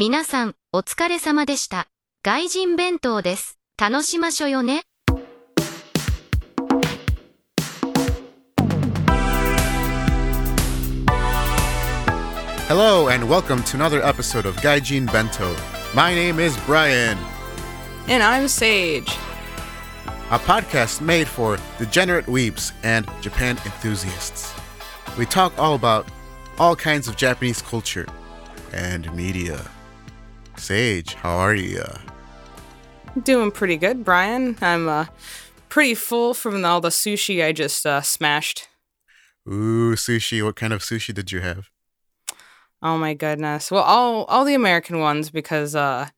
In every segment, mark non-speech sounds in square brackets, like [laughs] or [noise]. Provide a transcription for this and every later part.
皆さん、お疲れ様でした。外人弁当です。楽しましょよね。Hello, and welcome to another episode of Gaijin Bento. My name is Brian, And I'm Sage. a podcast made for degenerate weeps and Japan enthusiasts. We talk all about all kinds of Japanese culture and media. Saige, how are you? Doing pretty good, Brian. I'm uh, pretty full from all the sushi I just uh, smashed. Ooh, sushi. What kind of sushi did you have? Oh my goodness. Well, all all the American ones because uh,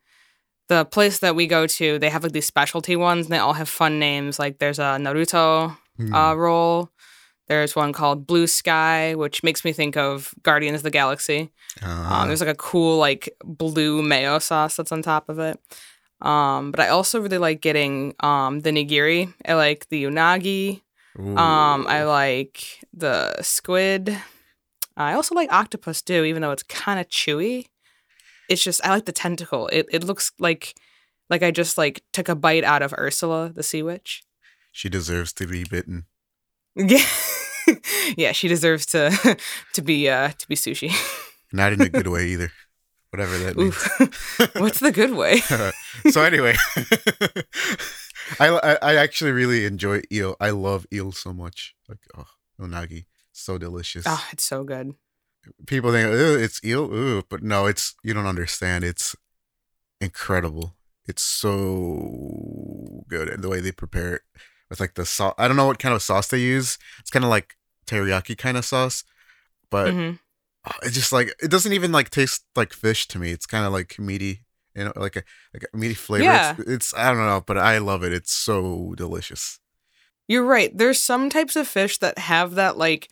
the place that we go to, they have like these specialty ones, and they all have fun names. Like there's a Naruto Hmm. uh, roll. There's one called Blue Sky, which makes me think of Guardians of the Galaxy. Uh, Um, there's like a cool like blue mayo sauce that's on top of it. Um, but I also really like getting um, the nigiri. I like the unagi. ooh. Um, I like the squid. I also like octopus too, even though it's kind of chewy. It's just I like the tentacle. It it looks like like I just like took a bite out of Ursula, the sea witch. she deserves to be bitten. Yeah, [laughs] [laughs] yeah, she deserves to [laughs] to be uh to be sushi. [laughs] Not in a good way either. Whatever that means. What's the good way? so anyway, I, I I actually really enjoy eel. I love eel so much. Like oh, unagi, so delicious. Oh, it's so good. People think it's eel, Ooh, but no, it's you don't understand. It's incredible. It's so good, and the way they prepare it with like the sauce. I don't know what kind of sauce they use. It's kind of like teriyaki kind of sauce, but Mhm. oh, it's just like it doesn't even like taste like fish to me. It's kind of like meaty, you know, like a like a meaty flavor. Yeah. It's, it's I don't know, but I love it. It's so delicious. You're right. There's some types of fish that have that like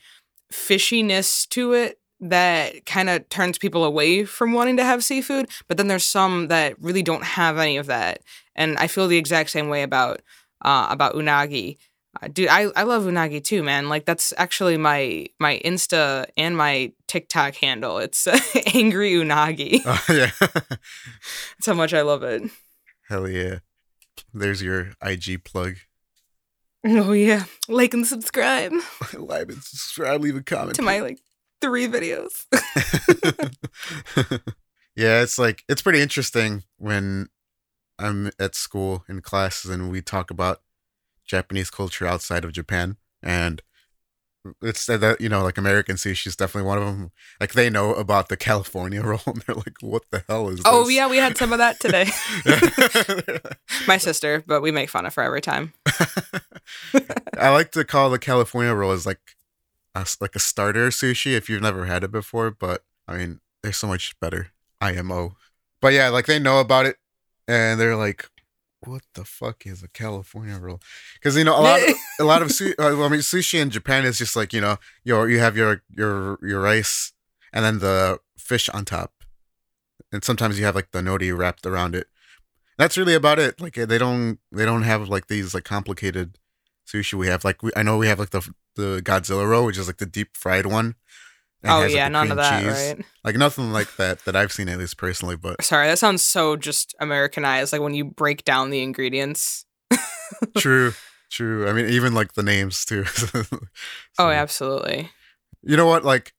fishiness to it that kind of turns people away from wanting to have seafood. But then there's some that really don't have any of that. And I feel the exact same way about uh, about unagi. Uh, dude, I, I love unagi too, man. Like that's actually my my Insta and my TikTok handle. It's [laughs] angry unagi. [laughs] Oh, yeah, [laughs] That's how much I love it. hell yeah. There's your IG plug. Oh yeah, like and subscribe like and subscribe, leave a comment. to my like three videos. yeah, it's like it's pretty interesting when I'm at school in classes and we talk about Japanese culture outside of Japan and it's that you know like American sushi is definitely one of them. Like they know about the California [laughs] roll and they're like, "What the hell is?" This? Oh this?" yeah, we had some of that today. [laughs] My sister, but we make fun of her every time. [laughs] I like to call the California roll as like a, like a starter sushi if you've never had it before, but I mean, they're so much better. IMO. But yeah, like they know about it and they're like, what the fuck is a California roll? Because you know a lot, of, [laughs] a lot of su- uh, I mean, sushi in Japan is just like you know, your you have your your your rice and then the fish on top, and sometimes you have like the nori wrapped around it. That's really about it. Like they don't they don't have like these like complicated sushi we have. Like we, I know we have like the the Godzilla roll, which is like the deep fried one. Oh has, yeah, the none of that, cheese. right? Like nothing like that that I've seen at least personally. But Sorry, that sounds so just Americanized. Like when you break down the ingredients. [laughs] true, true. I mean, even like the names too. [laughs] Oh, absolutely. You know what? Like,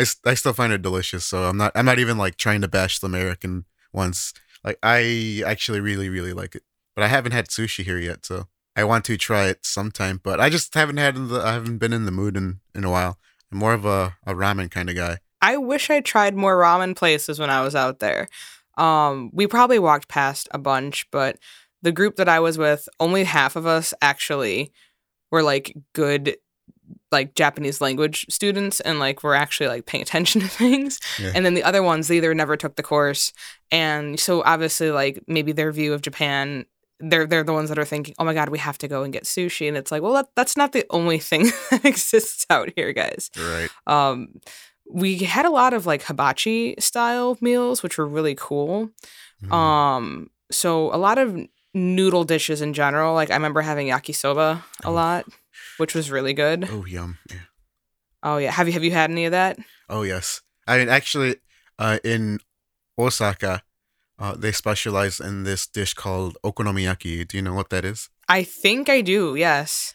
I, I still find it delicious. So I'm not I'm not even like trying to bash the American ones. Like I actually really really like it. But I haven't had sushi here yet, so I want to try it sometime. But I just haven't had the I haven't been in the mood in in a while. I'm more of a, a ramen kind of guy. I wish I tried more ramen places when I was out there. Um, we probably walked past a bunch, but the group that I was with, only half of us actually were like good like Japanese language students and like were actually like paying [laughs] attention to things. Yeah. And then the other ones they either never took the course and so obviously like maybe their view of Japan they're they're the ones that are thinking, "Oh my god, we have to go and get sushi." And it's like, "Well, that, that's not the only [laughs] thing that exists out here, guys." Right. Um, we had a lot of like hibachi style meals, which were really cool. Mm. Um, so a lot of noodle dishes in general. Like I remember having yakisoba a Oh. lot, which was really good. oh yum. Yeah. Oh yeah, have you have you had any of that? Oh yes. I mean, actually, uh, in Osaka, Uh, they specialize in this dish called okonomiyaki. Do you know what that is? I think I do. Yes.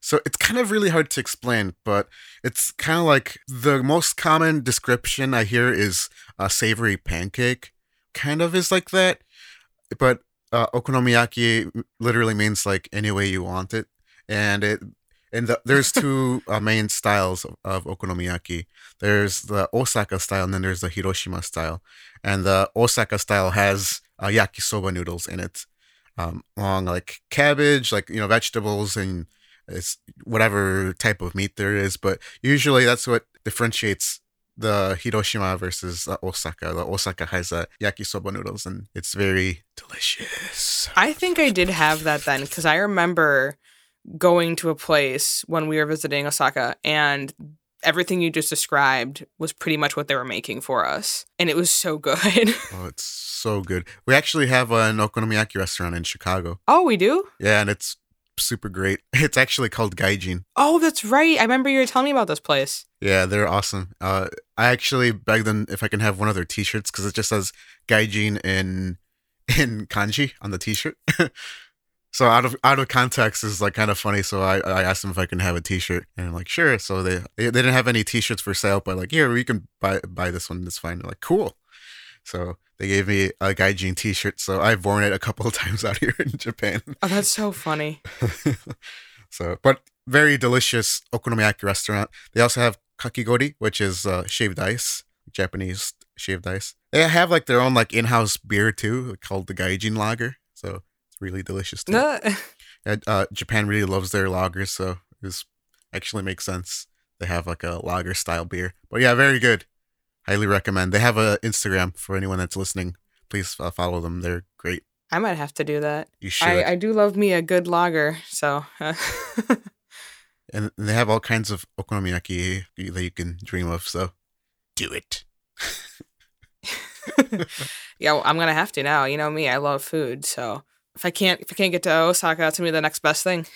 So it's kind of really hard to explain, but it's kind of like the most common description I hear is a savory pancake. Kind of is like that, but uh, okonomiyaki literally means like any way you want it, and it and the, there's two uh, main styles of, of okonomiyaki. There's the Osaka style, and then there's the Hiroshima style. And the Osaka style has uh, yakisoba noodles in it, um, along like cabbage, like you know vegetables and it's whatever type of meat there is. But usually that's what differentiates the Hiroshima versus uh, Osaka. The Osaka has uh, yakisoba noodles, and it's very delicious. I think I did have that then because I remember going to a place when we were visiting Osaka and everything you just described was pretty much what they were making for us. And it was so good. [laughs] Oh, it's so good. We actually have an okonomiyaki restaurant in Chicago. oh, we do? Yeah, and it's super great. [laughs] It's actually called Gaijin. Oh, that's right. I remember you were telling me about this place. Yeah, they're awesome. Uh, I actually begged them if I can have one of their T-shirts because it just says Gaijin in [laughs] in kanji on the T-shirt. So out of out of context is like kind of funny. So I, I asked them if I can have a T-shirt, and I'm like, sure. So they, they didn't have any T-shirts for sale, but like, here we can buy buy this one. It's fine. They're like, cool. So they gave me a Gaijin T-shirt. So I've worn it a couple [laughs] of times out here in Japan. Oh, that's so funny. [laughs] so, but very delicious okonomiyaki restaurant. They also have kakigori, which is uh, shaved ice, Japanese shaved ice. They have like their own like in-house beer too, called the Gaijin Lager. So really delicious too. Uh, [laughs] Yeah, uh, Japan really loves their lagers, so this actually makes sense. They have like a lager style beer, but yeah, very good. Highly recommend. They have a Instagram for anyone that's listening. Please uh, follow them. They're great. I might have to do that. You should. I, I do love me a good lager, so and they have all kinds of okonomiyaki that you can dream of. So do it. [laughs] yeah, well, I'm gonna have to now. You know me, I love food, so if I can't if I can't get to Osaka, that's gonna be the next best thing.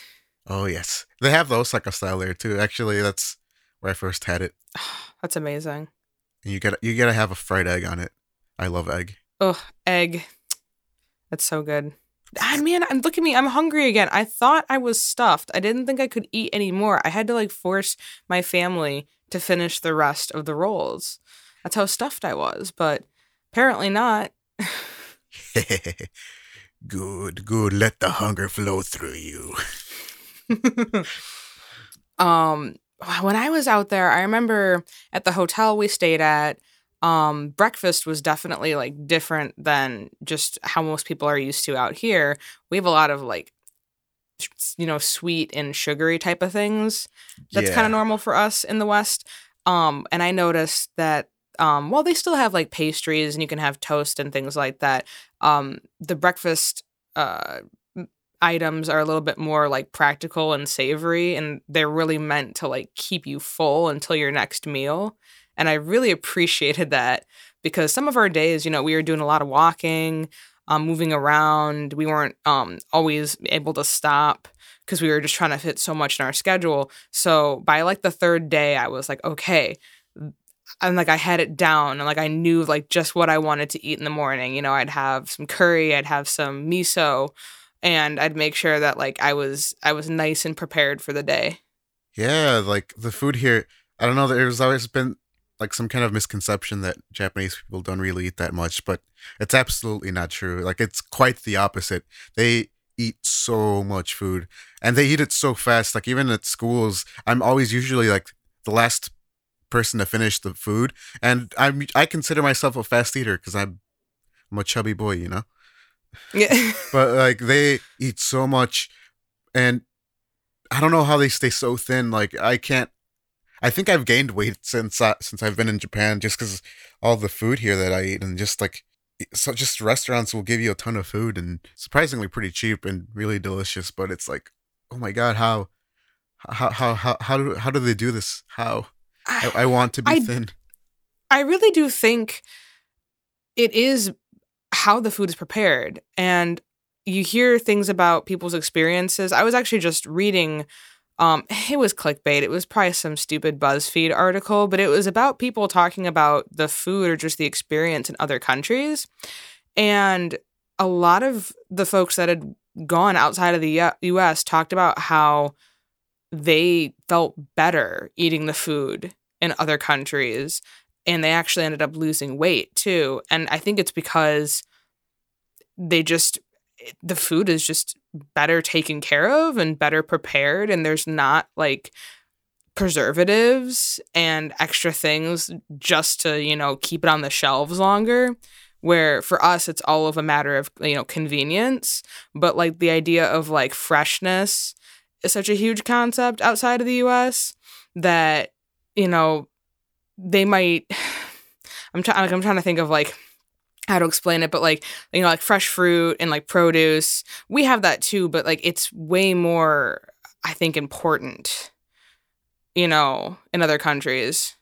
Oh yes, they have the Osaka style there too. Actually, that's where I first had it. [sighs] That's amazing. And you gotta you gotta have a fried egg on it. I love egg. Oh, egg. That's so good. Ah, man, and look at me. I'm hungry again. I thought I was stuffed. I didn't think I could eat anymore. I had to like force my family to finish the rest of the rolls. That's how stuffed I was, but apparently not. [laughs] [laughs] good, good. Let the hunger flow through you. [laughs] um when I was out there, I remember at the hotel we stayed at, um, breakfast was definitely like different than just how most people are used to out here. We have a lot of like, you know, sweet and sugary type of things. That's kind of normal for us in the West. Um, and I noticed that um, while they still have like pastries and you can have toast and things like that, um, the breakfast uh, items are a little bit more like practical and savory, and they're really meant to like keep you full until your next meal. And I really appreciated that because some of our days, you know, we were doing a lot of walking, um, moving around. We weren't um, always able to stop because we were just trying to fit so much in our schedule. So by like the third day, I was like, okay. And like I had it down and like I knew like just what I wanted to eat in the morning. You know, I'd have some curry, I'd have some miso, and I'd make sure that like I was I was nice and prepared for the day. Yeah, like the food here. I don't know. There's always been like some kind of misconception that Japanese people don't really eat that much, but it's absolutely not true. Like it's quite the opposite. They eat so much food, and they eat it so fast. Like even at schools, I'm always usually like the last person to finish the food, and I'm I consider myself a fast eater because I'm I'm a chubby boy, you know. Yeah. [laughs] but like they eat so much and i don't know how they stay so thin like i can't i think i've gained weight since uh, since i've been in japan just because all the food here that i eat and just like so just restaurants will give you a ton of food and surprisingly pretty cheap and really delicious but it's like oh my god how how how how how do, how do they do this how i, I want to be I- thin I really do think it is how the food is prepared. And you hear things about people's experiences. I was actually just reading um it was clickbait. It was probably some stupid BuzzFeed article, but it was about people talking about the food or just the experience in other countries. And a lot of the folks that had gone outside of the US talked about how they felt better eating the food in other countries and they actually ended up losing weight too. And I think it's because they just the food is just better taken care of and better prepared and there's not like preservatives and extra things just to, you know, keep it on the shelves longer. Where for us, it's all of a matter of, you know, convenience. But like the idea of like freshness is such a huge concept outside of the US that, you know, they might. [sighs] I'm trying. Like, I'm trying to think of like how to explain it, but like you know, like fresh fruit and like produce, we have that too, but like it's way more, I think, important you know, in other countries.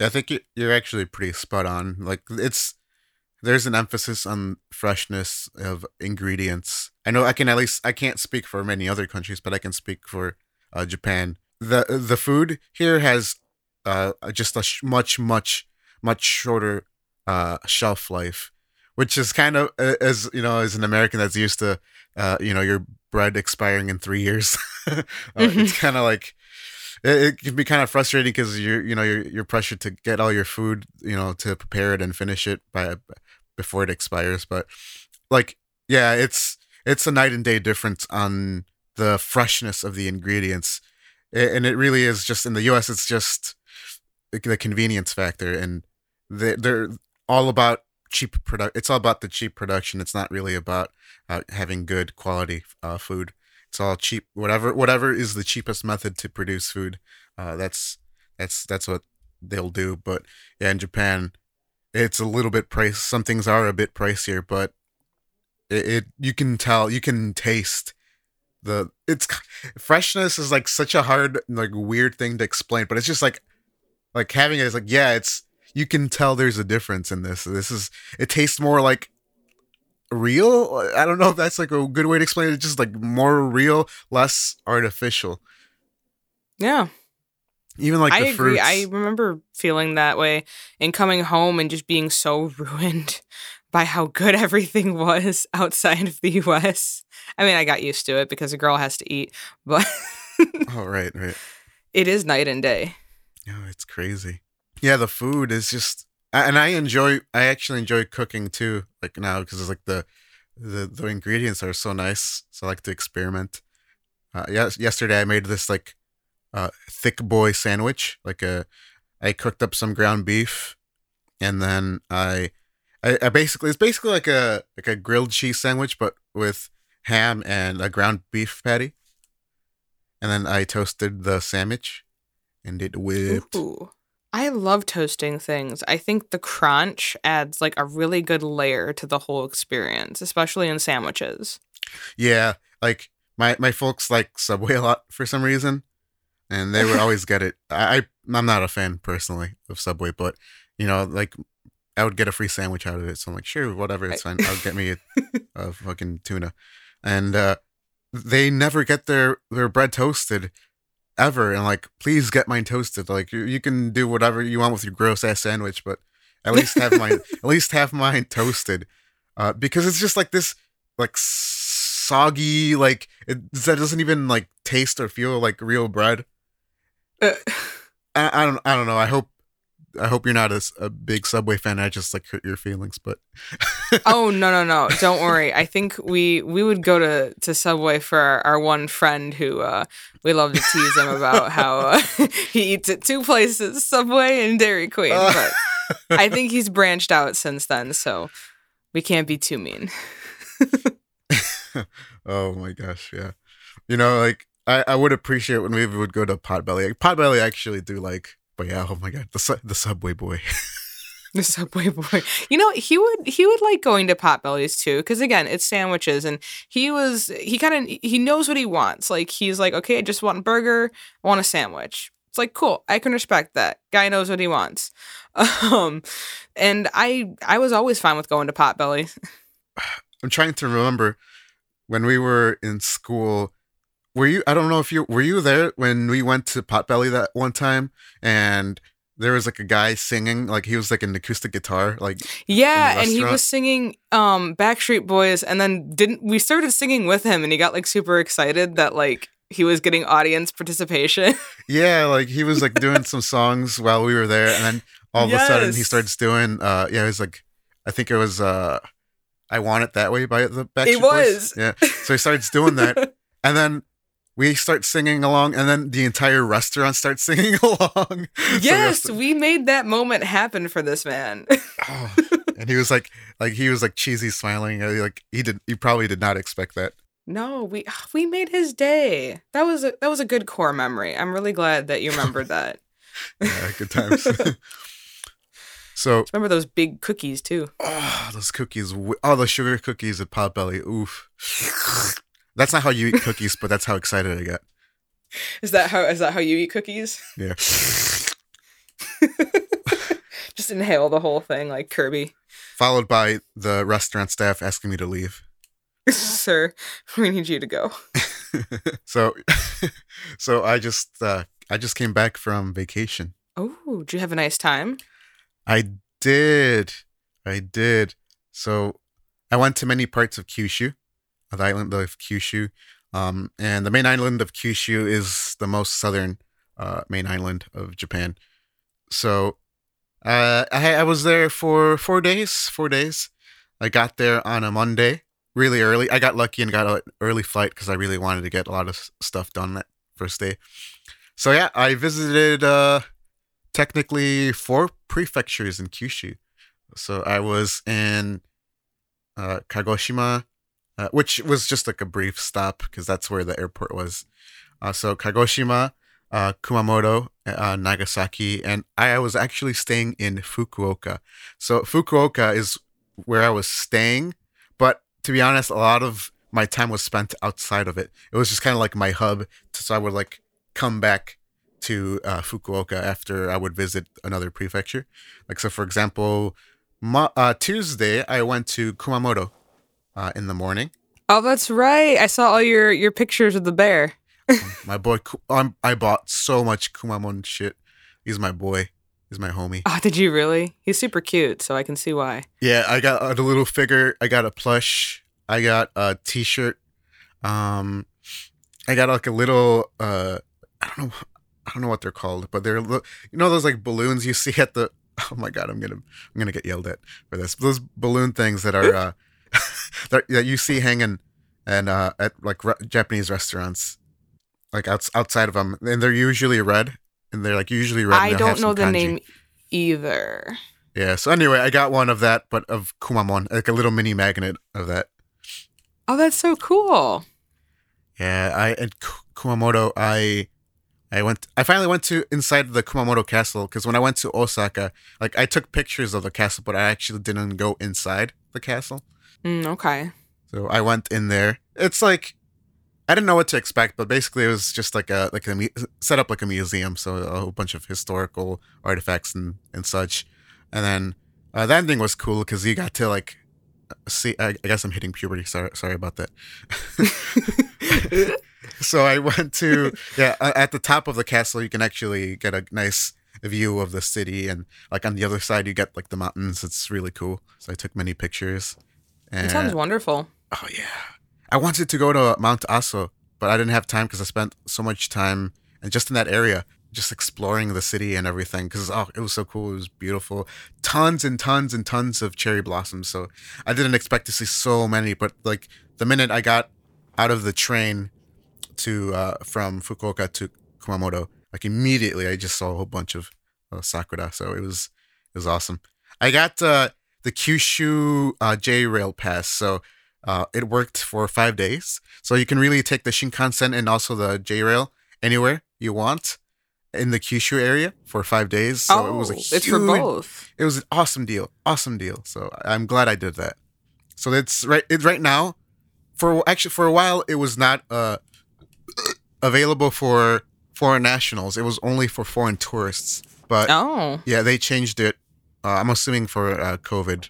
I think you're actually pretty spot on. Like it's there's an emphasis on freshness of ingredients. I know I can at least I can't speak for many other countries, but I can speak for uh, Japan. the The food here has uh, just a sh- much much much shorter uh, shelf life, which is kind of as you know as an American that's used to uh, you know your bread expiring in three years. [laughs] uh, mm-hmm. It's kind of like it, it can be kind of frustrating because you're you know you're you're pressured to get all your food you know to prepare it and finish it by before it expires. But like yeah, it's it's a night and day difference on the freshness of the ingredients, and it really is just in the U.S. It's just the convenience factor, and they, they're all about cheap product. It's all about the cheap production. It's not really about uh, having good quality uh, food. It's all cheap. Whatever whatever is the cheapest method to produce food. Uh, that's that's that's what they'll do. But yeah, in Japan, it's a little bit price. Some things are a bit pricier, but it, it you can tell, you can taste the it's freshness is like such a hard like weird thing to explain, but it's just like like having it is like yeah, it's you can tell there's a difference in this. This is it tastes more like real. I don't know if that's like a good way to explain it. It's just like more real, less artificial. Yeah. Even like I agree. Fruits. I remember feeling that way and coming home and just being so [laughs] ruined by how good [laughs] everything was outside of the US. I mean, I got used to it because a girl has to eat, but [laughs] Oh, right, right. It is night and day. Oh, it's crazy. Yeah, the food is just and I enjoy. I actually enjoy cooking too. Like now because it's like the the the ingredients are so nice. So I like to experiment. Uh, yes, yesterday I made this like uh, thick boy sandwich. Like a, I cooked up some ground beef, and then I, I, I basically it's basically like a like a grilled cheese sandwich, but with ham and a ground beef patty. And then I toasted the sandwich, and it whipped. Ooh. I love toasting things. I think the crunch adds like a really good layer to the whole experience, especially in sandwiches. Yeah, like my my folks like Subway a lot for some reason, and they would always get it. I I'm not a fan personally of Subway, but you know, like I would get a free sandwich out of it. So I'm like, sure, whatever, it's fine. I'll get me a, [laughs] a fucking tuna, and uh, they never get their their bread toasted ever and like please get mine toasted. Like you, you can do whatever you want with your gross ass sandwich but at least have mine [laughs] at least have mine toasted. Uh, because it's just like this like soggy like it that doesn't even like taste or feel like real bread. Uh, I, I, don't i don't know. I hope I hope you're not a, a, big Subway fan. I just like hurt your feelings, but [laughs] oh no no no! Don't worry. I think we we would go to to Subway for our, our one friend who uh, we love to tease him about how uh, [laughs] he eats at two places, Subway and Dairy Queen. Uh. But I think he's branched out since then, so we can't be too mean. [laughs] oh my gosh, yeah. You know, like I, I would appreciate when we would go to Potbelly. Potbelly actually do like but yeah, oh my god, the su- the Subway boy. [laughs] the Subway boy. You know, he would he would like going to Potbelly's too, because again, it's sandwiches, and he was he kind of he knows what he wants. Like he's like, okay, I just want a burger, I want a sandwich. It's like cool, I can respect that. Guy knows what he wants. [laughs] Um, and I I was always fine with going to Potbelly. [laughs] I'm trying to remember when we were in school were you i don't know if you were you there when we went to potbelly that one time and there was like a guy singing, like he was like an acoustic guitar, like Yeah, and he was singing um Backstreet Boys and then didn't we started singing with him and he got like super excited that like he was getting audience participation. [laughs] yeah, like he was like doing some songs while we were there, and then all of a sudden he starts doing, uh, yeah, it was like, I think it was, uh, I Want It That Way by the Backstreet It Boys. was. Yeah. So he starts doing that, [laughs] and then we start singing along, and then the entire restaurant starts [laughs] singing along. Yes, rest- we made that moment happen for this man. [laughs] Oh, and he was like, like he was like cheesy smiling, like he did, he probably did not expect that. no, we ah, we made his day. That was a that was a good core memory. I'm really glad that you remembered [laughs] that. Yeah, good times. so, Remember those big cookies too. oh, those cookies, oh, the sugar cookies at Potbelly, oof. That's not how you eat cookies, but that's how excited I got. Is that how is that how you eat cookies? Yeah. [laughs] Just inhale the whole thing like Kirby. Followed by the restaurant staff asking me to leave. [laughs] Sir, we need you to go. [laughs] so, so I just, uh, I just came back from vacation. Oh, did you have a nice time? I did. I did. So I went to many parts of Kyushu, the island of Kyushu. Um, and the main island of Kyushu is the most southern uh, main island of Japan. So uh, I, I was there for four days. Four days. I got there on a Monday, really early. I got lucky and got an early flight because I really wanted to get a lot of stuff done that first day. So yeah, I visited uh, technically four prefectures in Kyushu. So I was in uh, Kagoshima, uh, which was just like a brief stop because that's where the airport was. Uh, so Kagoshima, uh, Kumamoto, uh, Nagasaki, and I was actually staying in Fukuoka. So Fukuoka is where I was staying, but to be honest, a lot of my time was spent outside of it. It was just kind of like my hub, so I would like come back to uh, Fukuoka after I would visit another prefecture. Like so, for example, uh, Tuesday I went to Kumamoto uh, in the morning. Oh, that's right. I saw all your your pictures of the bear. [laughs] My boy, Ku- um, I bought so much Kumamon shit. He's my boy. He's my homie. Oh, did you really? He's super cute, so I can see why. Yeah, I got a little figure. I got a plush. I got a T-shirt. Um, I got like a little. Uh, I don't know. I don't know what they're called, but they're you know those like balloons you see at the. [laughs] Oh my god, I'm gonna I'm gonna get yelled at for this. Those balloon things that are [laughs] uh, [laughs] that that you see hanging and uh at like re- Japanese restaurants, like outs- outside of them, and they're usually red, and they're like usually red. I don't know the kanji. name either. Yeah. So anyway, I got one of that, but of Kumamon, like a little mini magnet of that. Oh, that's so cool. Yeah. I at Ku- Kumamoto, I I went. I finally went to inside the Kumamoto castle because when I went to Osaka, like I took pictures of the castle, but I actually didn't go inside the castle. Mm, okay. So I went in there. It's like I didn't know what to expect, but basically it was just like a like a set up like a museum, so a whole bunch of historical artifacts and and such. And then uh, the ending was cool because you got to like see. I, I guess I'm hitting puberty. Sorry, sorry about that. [laughs] [laughs] so I went to yeah at the top of the castle. You can actually get a nice view of the city, and like on the other side you get like the mountains. It's really cool. So I took many pictures. And It sounds wonderful. Oh yeah. I wanted to go to Mount Aso, but I didn't have time because I spent so much time and just in that area, just exploring the city and everything. Because oh, it was so cool. It was beautiful. Tons and tons and tons of cherry blossoms. So I didn't expect to see so many. But like the minute I got out of the train to uh, from Fukuoka to Kumamoto, like immediately I just saw a whole bunch of uh, sakura. So it was it was awesome. I got uh, the Kyushu uh, J Rail pass. So uh, it worked for five days. So you can really take the Shinkansen and also the J Rail anywhere you want in the Kyushu area for five days. So oh, it was a it's for both. It was an awesome deal. Awesome deal. So I'm glad I did that. So it's right. It's right now. For actually, for a while, it was not uh, [coughs] available for foreign nationals. It was only for foreign tourists. But Oh, yeah, they changed it. Uh, I'm assuming for uh, COVID.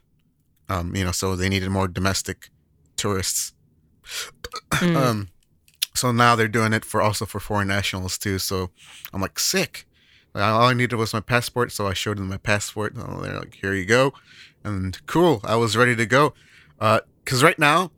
Um, you know, so they needed more domestic tourists. Mm. Um, so now they're doing it for also for foreign nationals too. So I'm like sick. All I needed was my passport, so I showed them my passport. And they're like, "Here you go," and cool. I was ready to go. Because right now,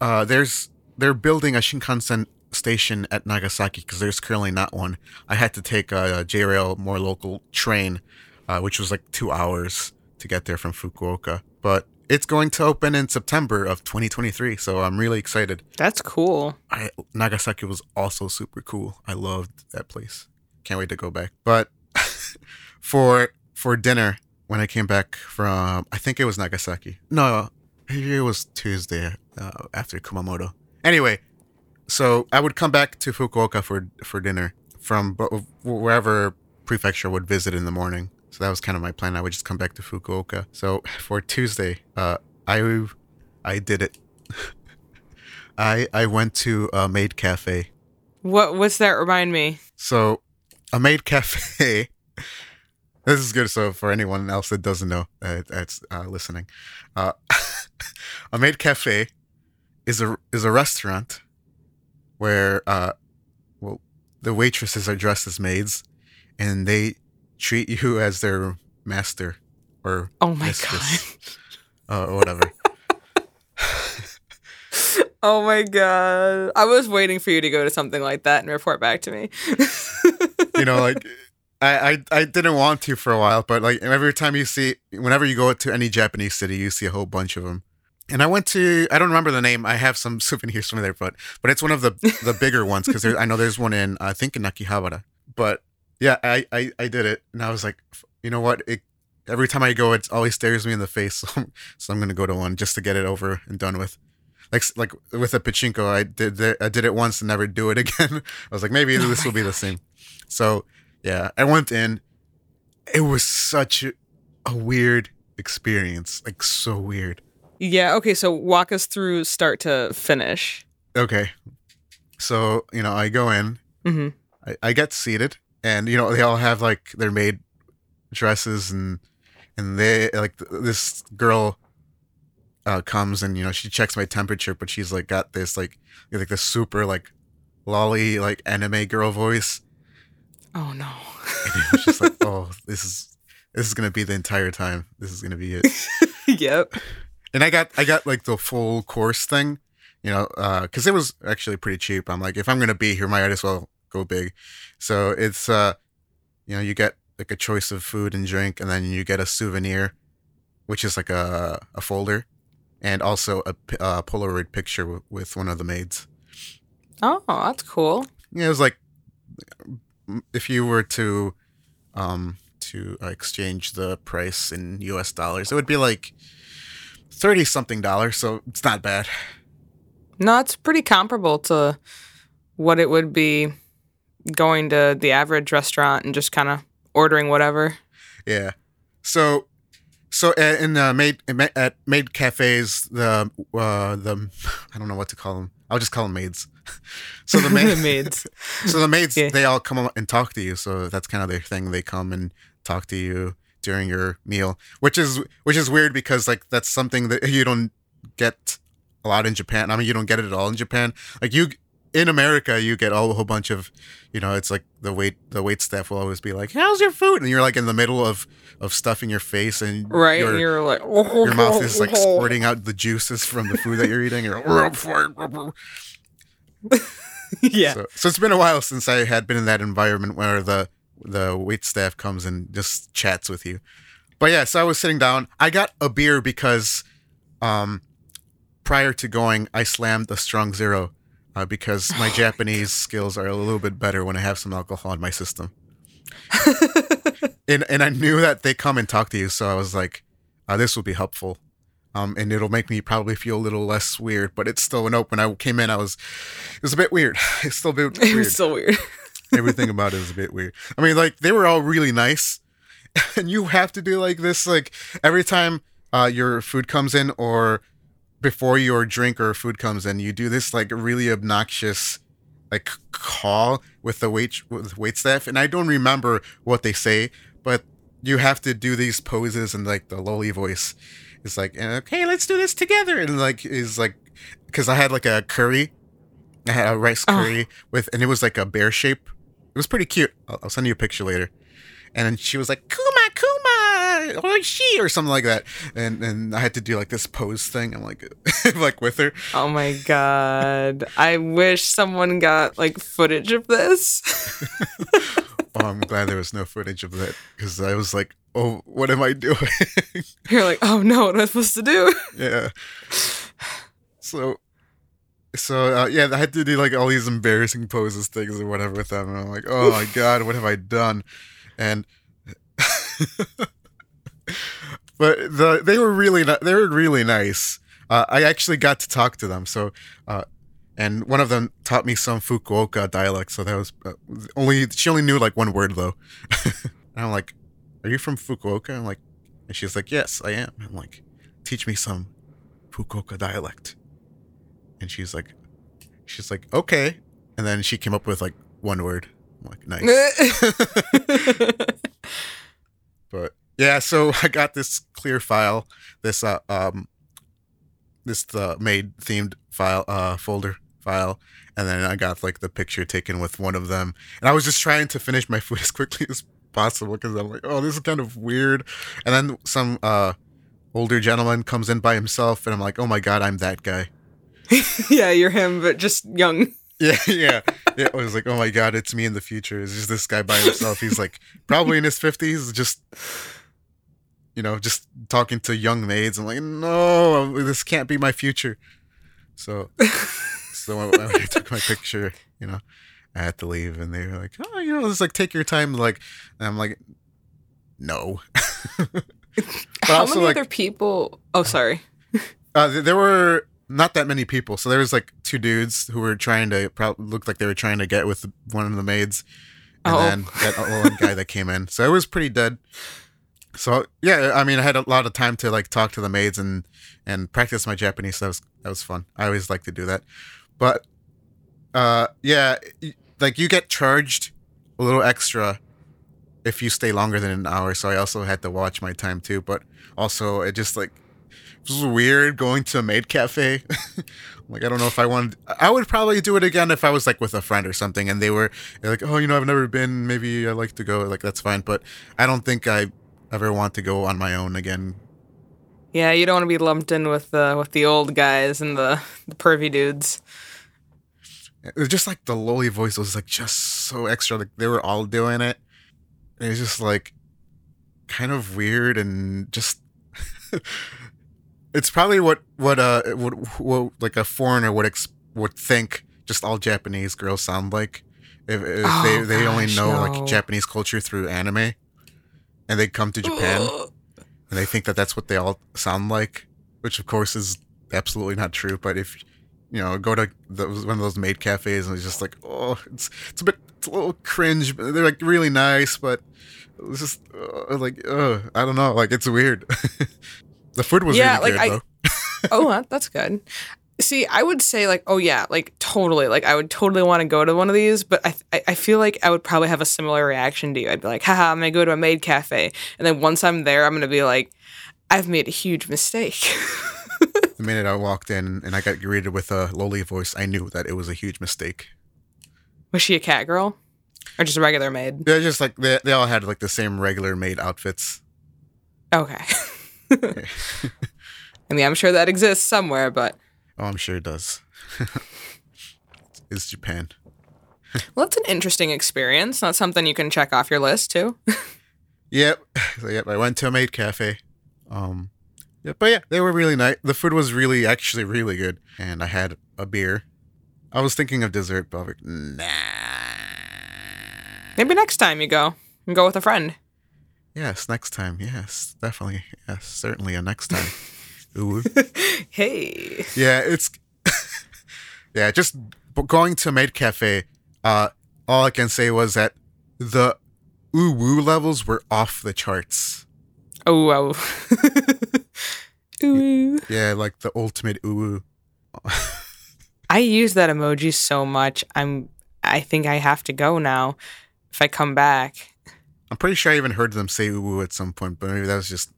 uh, there's they're building a Shinkansen station at Nagasaki because there's currently not one. I had to take a, a J-Rail more local train, uh, which was like two hours to get there from Fukuoka. But it's going to open in September of 2023, so I'm really excited. That's cool. I, Nagasaki was also super cool. I loved that place. Can't wait to go back. But [laughs] for for dinner when I came back from, I think it was Nagasaki. No, it was Tuesday uh, after Kumamoto. Anyway, so I would come back to Fukuoka for for dinner from wherever prefecture would visit in the morning. So that was kind of my plan. I would just come back to Fukuoka. So [laughs] for Tuesday, uh, I I did it. [laughs] I I went to a maid cafe. What what's that remind me? So a maid cafe. [laughs] this is good. So for anyone else that doesn't know uh, that's uh, listening, uh, a maid cafe is a is a restaurant where uh, well the waitresses are dressed as maids, and they treat you [laughs] as their master or Oh my mistress, [laughs] uh, or whatever. [laughs] oh my god. I was waiting for you to go to something like that and report back to me. you know, like I, I I didn't want to for a while, but like every time you see, whenever you go to any Japanese city, you see a whole bunch of them. And I went to I don't remember the name. I have some souvenirs from there, but but it's one of the the bigger ones because I know there's one in I think in Akihabara. But yeah, I, I I did it, and I was like, you know what? It every time I go, it always stares me in the face. [laughs] So, I'm- so I'm gonna go to one just to get it over and done with. Like like with a pachinko, I did the, I did it once and never do it [laughs] again. I was like, maybe Oh this will be the same. So yeah, I went in. It was such a, weird experience, like so weird. yeah, okay, so walk us through start to finish. Okay, so you know, I go in, hmm I, I get seated, and you know, they all have like their maid dresses, and and they like th- this girl uh, comes and you know she checks my temperature, but she's like got this like like this super like loli like anime girl voice. Oh no. And just like, [laughs] oh, this is this is gonna be the entire time. This is gonna be it. [laughs] yep. And I got I got like the full course thing, you know, because it was actually pretty cheap. I'm like, if I'm gonna be here, might as well go big. So it's uh, you know, you get like a choice of food and drink, and then you get a souvenir, which is like a a folder, and also a, a Polaroid picture w- with one of the maids. Oh, that's cool. Yeah, it was like if you were to um to uh, exchange the price in US dollars, it would be like 30 something dollars, so it's not bad. No, it's pretty comparable to what it would be going to the average restaurant and just kind of ordering whatever. Yeah. So so uh, in the maid in ma- at maid cafes the uh the [laughs] I don't know what to call them. I'll just call them maids. [laughs] So the [laughs] maid, maids. so the maids Yeah. they all come and talk to you. So that's kind of their thing. They come and talk to you during your meal, which is which is weird because like that's something that you don't get a lot in Japan. I mean, you don't get it at all in Japan. Like you in America, you get all, a whole bunch of, you know, it's like the wait the wait staff will always be like, "How's your food?" And you're like in the middle of of stuffing your face and Right. your and you're like, your mouth is like [laughs] squirting out the juices from the food that you're eating. You're like, [laughs] yeah. so, so it's been a while since I had been in that environment where the the wait staff comes and just chats with you. But yeah, so I was sitting down. I got a beer because um prior to going, I slammed a strong zero uh, because my [laughs] Japanese skills are a little bit better when I have some alcohol in my system. [laughs] and and I knew that they come and talk to you, so I was like, uh, this will be helpful. Um, and it'll make me probably feel a little less weird, but it's still an open. I came in, I was, it was a bit weird. [laughs] It's still a bit it was so weird. Everything about it is a bit weird. I mean, like they were all really nice, and you have to do like this, like every time uh, your food comes in, or before your drink or food comes in, you do this like really obnoxious like call with the wait with wait staff, and I don't remember what they say, but you have to do these poses and like the loli voice is like, okay, let's do this together, and like is like, because I had like a curry, I had a rice Oh. curry with, and it was like a bear shape. It was pretty cute. I'll, I'll send you a picture later. and then she was like kuma or she or something like that. And and i had to do like this pose thing. I'm like [laughs] like with her. Oh my god. I wish someone got like footage of this. [laughs] oh i'm glad there was no footage of that because i was like oh what am i doing? [laughs] You're like, oh no, what am I supposed to do? yeah. So so uh, yeah i had to do like all these embarrassing poses things or whatever with them. And i'm like oh my god what have i done? And but the they were really they were really nice. Uh, i actually got to talk to them so uh, and one of them taught me some fukuoka dialect so that was uh, only she only knew like one word though. [laughs] And i'm like are you from fukuoka? I'm like and she's like yes i am. I'm like teach me some fukuoka dialect. And she's like she's like okay. And then she came up with like one word. I'm like nice. [laughs] But yeah so [laughs] i got this clear file this uh um this uh maid themed file uh folder file and then i got like the picture taken with one of them and i was just trying to finish my [laughs] food as quickly as possible because i'm like oh this is kind of weird and then some uh older gentleman comes in by himself and i'm like oh my god i'm that guy [laughs] yeah, you're him, but just young. yeah yeah yeah i was like oh my god it's me in the future it's just this guy by himself he's like probably in his 50s just you know just talking to young maids i'm like no this can't be my future so [laughs] so when, when i took my picture you know i had to leave and they were like oh you know just like take your time like and i'm like no [laughs] but How also many like other people? Oh, sorry. uh, there were not that many people. So there was like two dudes who were trying to probably looked like they were trying to get with one of the maids, and Oh. then that one guy that came in. So it was pretty dead. So yeah, I mean, I had a lot of time to like talk to the maids and and practice my Japanese. That was that was fun. I always like to do that. But uh, yeah, like you get charged a little extra if you stay longer than an hour. So I also had to watch my time too. But also, it just like it was weird going to a maid cafe. [laughs] like I don't know if I wanted. I would probably do it again if I was like with a friend or something, and they were like, "Oh, you know, I've never been. Maybe I like to go." Like that's fine, but I don't think I ever want to go on my own again. Yeah, you don't want to be lumped in with the with the old guys and the, the pervy dudes. It was just like the loli voice was like just so extra. Like they were all doing it. It was just like kind of weird and just. [laughs] it's probably what what uh what, what like a foreigner would ex- would think. Just all Japanese girls sound like if, if Oh, they they only know no. like Japanese culture through anime, and they come to Japan [gasps] and they think that that's what they all sound like, which of course is absolutely not true. But if you know, go to those, one of those maid cafes and it's just like, oh, it's it's a bit, it's a little cringe. but They're like really nice, but it's just uh, like, uh, I don't know, like it's weird. [laughs] the food was Yeah, really like, good I- though. oh, [laughs] that's good. See, I would say like, oh yeah, like totally. Like I would totally want to go to one of these, but I, I I feel like I would probably have a similar reaction to you. I'd be like, haha, I'm gonna go to a maid cafe, and then once I'm there, I'm gonna be like, I've made a huge mistake. [laughs] The minute I walked in and I got greeted with a loli voice, I knew that it was a huge mistake. Was she a cat girl, or just a regular maid? They're just like they they all had like the same regular maid outfits. Okay. [laughs] [laughs] I mean, I'm sure that exists somewhere, but Oh, I'm sure it does. [laughs] it's Japan. well, that's an interesting experience. Not something you can check off your list too. [laughs] Yep. [laughs] So yep, I went to a maid cafe. Um yeah, but yeah, they were really nice. The food was really actually really good. And I had a beer. I was thinking of dessert, but I was like, nah. Maybe next time you go, and go with a friend. Yes, next time. Yes, definitely. Yes, certainly a next time. Ooh. [laughs] Hey. Yeah, it's [laughs] yeah, just going to maid cafe. Uh, all I can say was that the ooh woo levels were off the charts. Oh, wow. [laughs] Ooh. Yeah, like the ultimate ooh woo. I use that emoji so much. I'm. I think I have to go now. If I come back, I'm pretty sure I even heard them say ooh woo at some point, but maybe that was just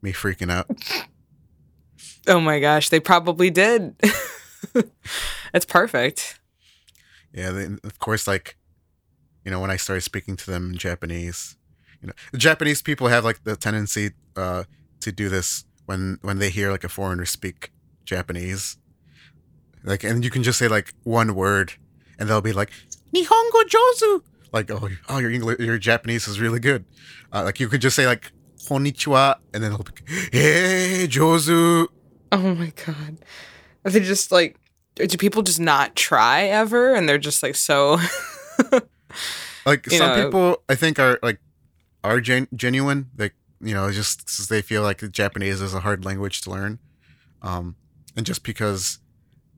me freaking out. Oh my gosh, they probably did. [laughs] That's perfect. Yeah, then of course, like you know, when I started speaking to them in Japanese, You know, the Japanese people have like the tendency uh, to do this when when they hear like a foreigner speak Japanese. Like, and you can just say like one word, and they'll be like "Nihongo jozu," like oh, oh, your English, your Japanese is really good. Uh, like you could just say like "Konnichiwa," and then it'll be "Hey, jozu." [laughs] Oh my god. Are they just like do people just not try ever and they're just like so [laughs] Like some know- people, I think are like are gen- genuine. Like you know, just they feel like Japanese is a hard language to learn, um, and just because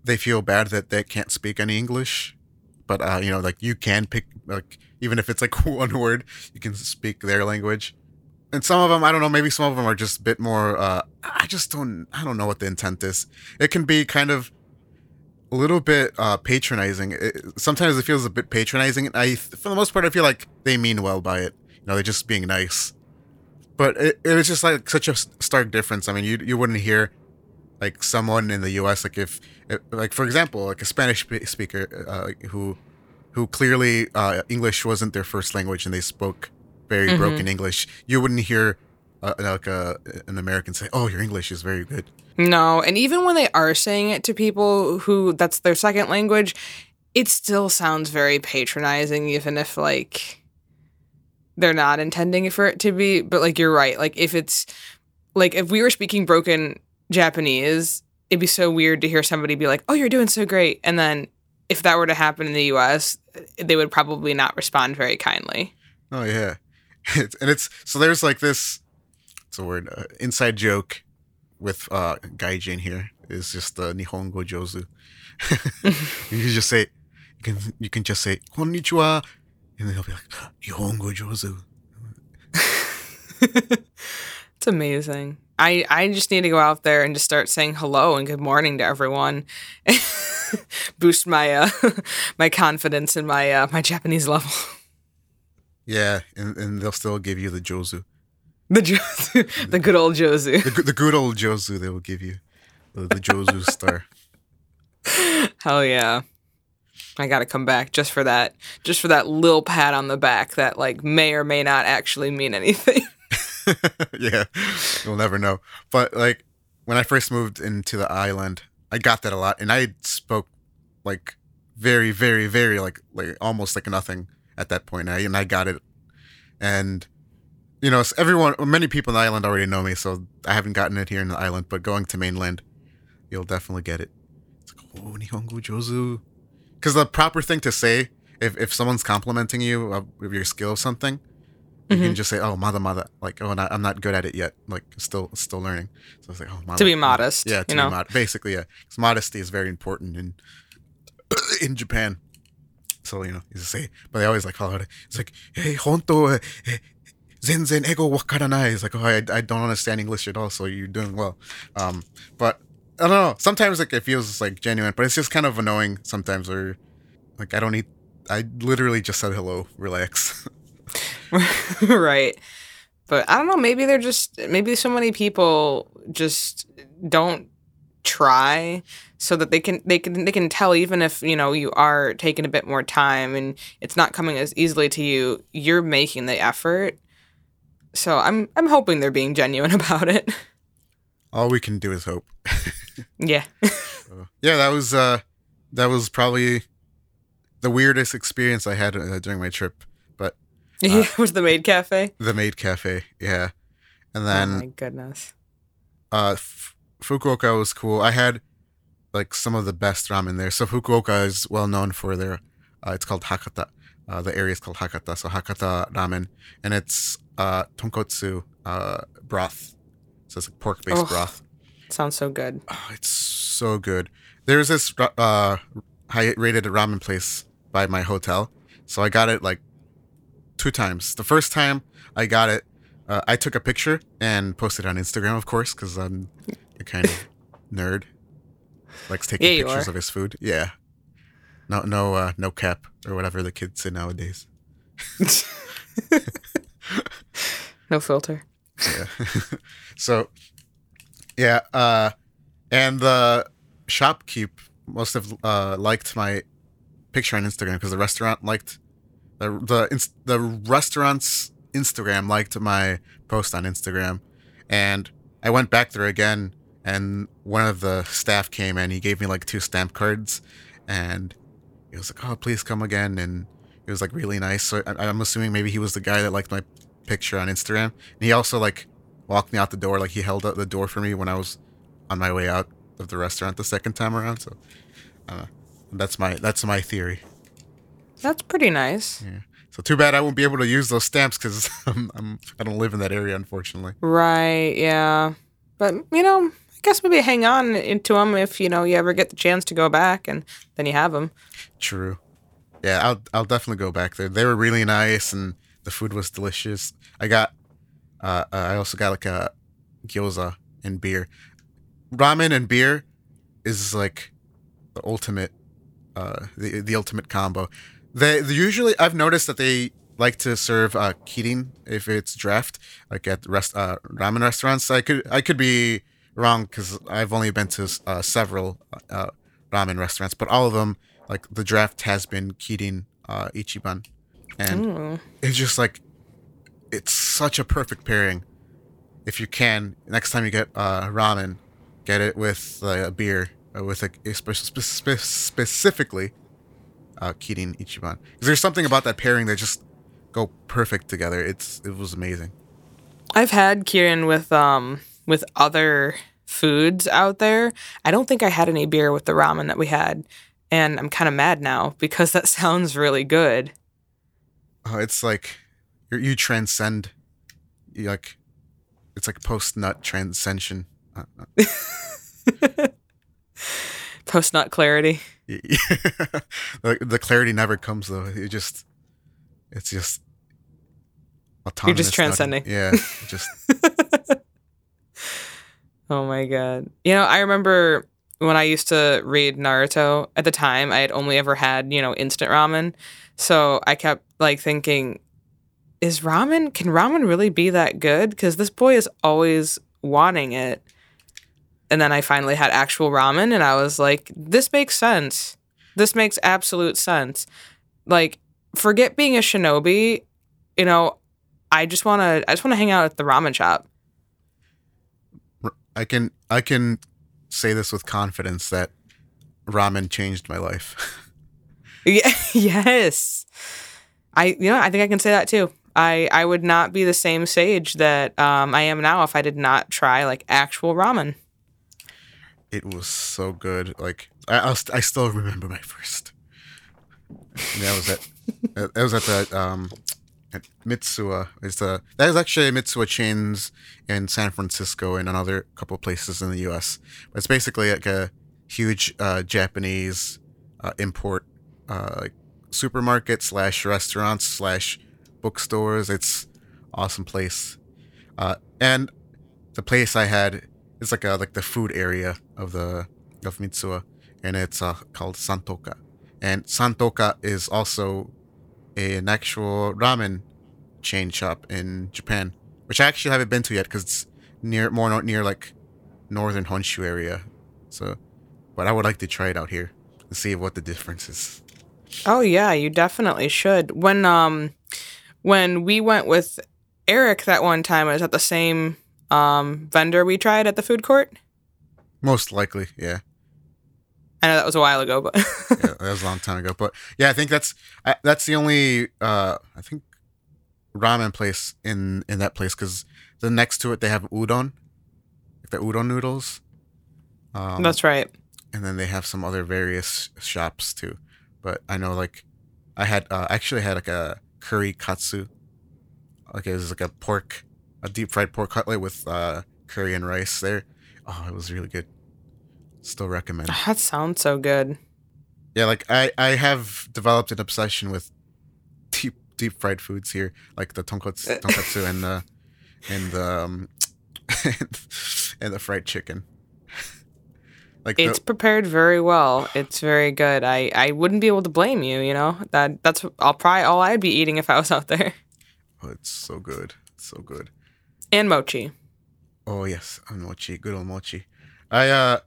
they feel bad that they can't speak any English, but uh, you know, like you can pick like even if it's like [laughs] one word, you can speak their language. And some of them, I don't know, maybe some of them are just a bit more. Uh, I just don't, I don't know what the intent is. It can be kind of a little bit uh, patronizing. It, sometimes it feels a bit patronizing. I, for the most part, I feel like they mean well by it. You know, they're just being nice. But it, it was just like such a stark difference. I mean, you you wouldn't hear like someone in the U.S. like if, if like for example, like a Spanish speaker uh, who who clearly uh, English wasn't their first language and they spoke very Mhm. broken English. You wouldn't hear uh, like a, an American say, "Oh, your English is very good." No, and even when they are saying it to people who that's their second language, it still sounds very patronizing even if like they're not intending for it to be, but like you're right. Like if it's like if we were speaking broken Japanese, it'd be so weird to hear somebody be like, "Oh, you're doing so great." And then if that were to happen in the US, they would probably not respond very kindly. Oh yeah, [laughs] and it's so there's like this. It's a word uh, inside joke with uh gaijin here is just the nihongo jozu. [laughs] you can just say you can you can just say konnichiwa, and they'll be like nihongo jozu. [laughs] It's amazing. I I just need to go out there and just start saying hello and good morning to everyone. Boost my uh my confidence in my uh my Japanese level. Yeah, and, and they'll still give you the jozu, The Jozu, [laughs] the good old Jozu. the, good- the good old jozu they will give you, the, the jozu [laughs] star. Hell yeah. I got to come back just for that. Just for that little pat on the back that like may or may not actually mean anything. [laughs] yeah, you'll never know. But like when I first moved into the island, I got that a lot, and I spoke like very, very, very like like almost like nothing at that point. I, and I got it, and you know, everyone, many people in the island already know me, so I haven't gotten it here in the island. But going to mainland, you'll definitely get it. It's like oh, nihongo jozu, because the proper thing to say if if someone's complimenting you uh, with your skill of something you can Mhm. just say, "Oh, mada mada," like, "Oh, not, I'm not good at it yet," like, still still learning. So it's like, "Oh, mada, To be modest, yeah, to you be know? mod- basically, yeah, 'Cause modesty is very important in [coughs] in Japan. So you know, you just say, but they always like call it. It's like, "Hey, honto, eh, eh, zenzen ego wakaranai." It's like, "Oh, I, I don't understand English at all." So you're doing well. Um, but I don't know. Sometimes like it feels like genuine, but it's just kind of annoying sometimes. Or like I don't need. I literally just said hello. Relax. [laughs] right. But I don't know, maybe they're just maybe so many people just don't try so that they can they can they can tell even if, you know, you are taking a bit more time and it's not coming as easily to you, you're making the effort. So I'm I'm hoping they're being genuine [laughs] about it. all we can do is hope. [laughs] yeah. So, [laughs] yeah, that was uh, that was probably the weirdest experience I had uh, during my trip. But Yeah, was the maid cafe? the maid cafe, yeah, and then oh then my goodness. uh, F- Fukuoka was cool. I had like some of the best ramen there. So Fukuoka is well known for their. Uh, it's called Hakata. Uh, the area is called Hakata. So Hakata ramen, and it's uh, tonkotsu uh, broth. So it's like pork based Oh. broth. Sounds so good. Oh, it's so good. There's this uh, high rated ramen place by my hotel. So I got it like two times. The first time I got it, uh, I took a picture and posted it on Instagram, of course, because I'm a kind of nerd. Likes taking Yeah, pictures of his food. Yeah. No, no, uh, no cap or whatever the kids say nowadays. [laughs] no filter. Yeah. [laughs] so, yeah, uh, and the shopkeep must have uh, liked my picture on Instagram because the restaurant liked the the the restaurant's Instagram liked my post on Instagram, and I went back there again, and one of the staff came and he gave me like two stamp cards, and he was like, "Oh, please come again," and it was like really nice. So I, I'm assuming maybe he was the guy that liked my picture on Instagram, and he also like walked me out the door, like he held out the door for me when I was on my way out of the restaurant the second time around. So uh, that's my that's my theory. That's pretty nice. Yeah. So too bad I won't be able to use those stamps because [laughs] I'm, I'm I don't live in that area, unfortunately. Right, yeah. But, you know, I guess maybe hang on into them if, you know, you ever get the chance to go back and then you have them. True. Yeah, I'll I'll definitely go back there. They were really nice and the food was delicious. I got uh, uh I also got like a gyoza and beer. Ramen and beer is like the ultimate uh the the ultimate combo. They, they usually I've noticed that they like to serve uh kirin if it's draft like at rest uh ramen restaurants. I could I could be wrong cuz I've only been to uh, several uh ramen restaurants, but all of them like the draft has been kirin uh ichiban. And Mm. it's just like it's such a perfect pairing. If you can, next time you get uh, ramen, get it with uh, a beer, uh, with a, a spe- spe- spe- specifically uh, Kirin Ichiban. 'Cause there's something about that pairing that just go perfect together. It's it was amazing. I've had Kirin with um with other foods out there. I don't think I had any beer with the ramen that we had, and I'm kind of mad now because that [laughs] sounds really good. Uh, it's like you you transcend, you like it's like post nut transcension. [laughs] Post nut clarity. [laughs] the, the clarity never comes though. It just it's just autonomous. just transcending. Yeah, just Oh my god. You know, I remember when I used to read Naruto at the time, I had only ever had, you know, instant ramen. So I kept like thinking, is ramen, can ramen really be that good? Because this boy is always wanting it. And then I finally had actual ramen and I was like, this makes sense. This makes absolute sense. Like, forget being a shinobi, you know, I just want to I just want to hang out at the ramen shop. I can I can say this with confidence that ramen changed my life. [laughs] Yeah, yes. I you know, I think I can say that too. I I would not be the same Saige that um, I am now if I did not try like actual ramen. it was so good. Like I st- I still remember my first. And that was at [laughs] that was at the um at Mitsuwa. It's the that is actually Mitsuwa chains in San Francisco and another couple places in the U.S. But it's basically like a huge uh, Japanese uh, import uh, supermarket slash restaurants slash bookstores. It's awesome place. Uh, and the place I had is like a like the food area of the of Mitsuwa, and it's uh, called Santoka. And Santoka is also an actual ramen chain shop in Japan, which I actually haven't been to yet because it's near more near like northern Honshu area. So, but I would like to try it out here and see what the difference is. Oh yeah, you definitely should. When um when we went with Eric that one time, it was at the same um vendor we tried at the food court. Most likely, yeah. I know that was a while ago, but [laughs] yeah, that was a long time ago. But yeah, I think that's I, that's the only uh, I think ramen place in in that place because the next to it they have udon, like the udon noodles. Um, that's right. and then they have some other various shops too. But I know like I had uh, actually had like a curry katsu, like it was like a pork, a deep fried pork cutlet with uh, curry and rice there. Oh, it was really good. Still recommend. That sounds so good. Yeah, like I I have developed an obsession with deep deep fried foods here, like the tonkotsu, tonkatsu and the [laughs] and the um, [laughs] and the fried chicken. like It's the, prepared very well. It's very good. I, I wouldn't be able to blame you. You know that that's I'll probably all I'd be eating if I was out there. oh, it's so good, so good. And mochi. Oh yes, and mochi, good old mochi. I uh,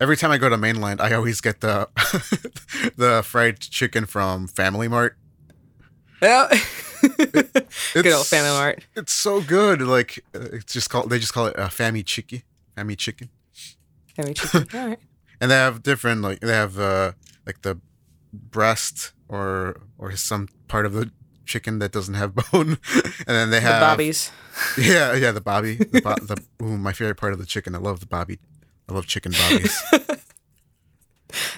every time I go to mainland, I always get the [laughs] the fried chicken from Family Mart. Yeah. [laughs] Good old Family Mart. It's so good. Like uh, it's just called. They just call it uh, Family Chicky, Family Chicken. Family [laughs] chicken. All right. and they have different like they have uh like the breast or or some part of the chicken that doesn't have bone and then they The have bobbies. yeah yeah the bobby the, bo- the ooh, my favorite part of the chicken i love the bobby i love chicken bobbies [laughs]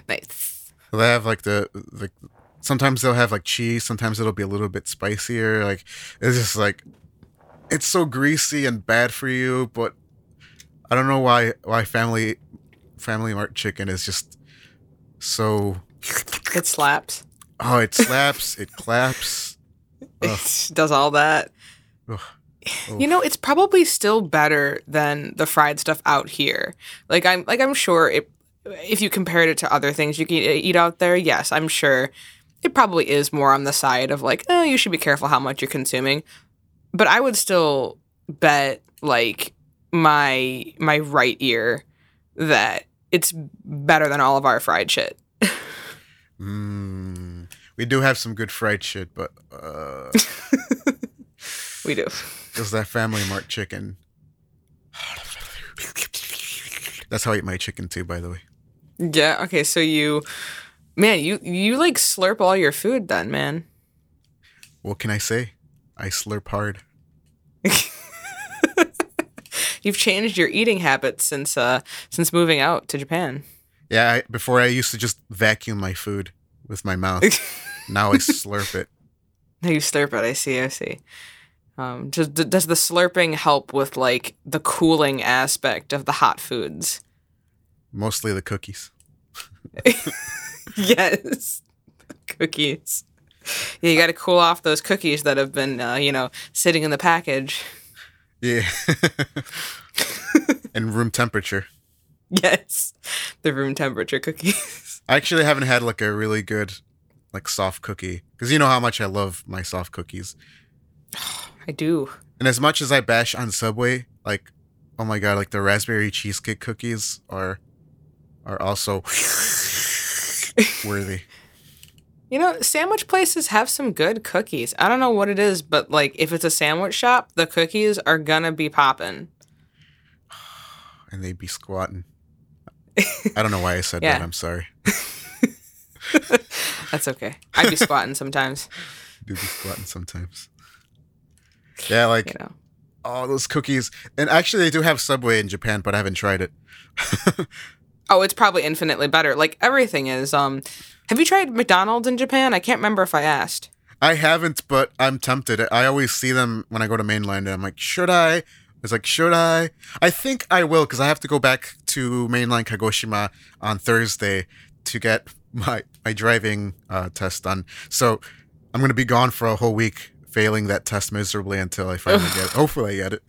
Nice. they have like the like sometimes they'll have like cheese sometimes it'll be a little bit spicier like it's just like it's so greasy and bad for you but i don't know why why family family mart chicken is just so It slaps. Oh, it slaps, it claps. Ugh. [laughs] It does all that. Ugh. You know, it's probably still better than the fried stuff out here. Like I'm like I'm sure it if you compared it to other things you can eat out there, yes, I'm sure it probably is more on the side of like, oh, you should be careful how much you're consuming. But I would still bet like my my right ear that it's better than all of our fried shit. Mm. We do have some good fried shit, but uh, [laughs] We do. Is that Family Mart chicken? That's how I eat my chicken too, by the way. Yeah, okay, so you man, you you like slurp all your food then, man. What can I say? I slurp hard. [laughs] You've changed your eating habits since uh since moving out to Japan. Yeah, I, before I used to just vacuum my food with my mouth. [laughs] now I slurp it. Now you slurp it. I see. I see. Um, does, does the slurping help with like the cooling aspect of the hot foods? Mostly the cookies. [laughs] yes, cookies. Yeah, you got to cool off those cookies that have been, uh, you know, sitting in the package. Yeah. [laughs] and room temperature. Yes, the room temperature cookies. [laughs] I actually haven't had like a really good like soft cookie because you know how much I love my soft cookies. [sighs] I do. And as much as I bash on Subway, like oh my god, like the raspberry cheesecake cookies are are also [laughs] worthy. You know, sandwich places have some good cookies. I don't know what it is, but like if it's a sandwich shop, the cookies are gonna be popping. [sighs] And they'd be squatting. [laughs] I don't know why I said Yeah. that. I'm sorry. [laughs] That's okay. I'd be squatting sometimes. Do be squatting sometimes. Yeah, like You know. oh those cookies. And actually they do have Subway in Japan, but I haven't tried it. [laughs] Oh, it's probably infinitely better. Like everything is. Um, have you tried McDonald's in Japan? I can't remember if I asked. I haven't, but I'm tempted. I always see them when I go to mainland, and I'm like, should I? It's like, should I? I think I will because I have to go back to mainland Kagoshima on Thursday to get my my driving uh, test done. So I'm gonna be gone for a whole week, failing that test miserably until I finally get it. [laughs] Hopefully, I get it.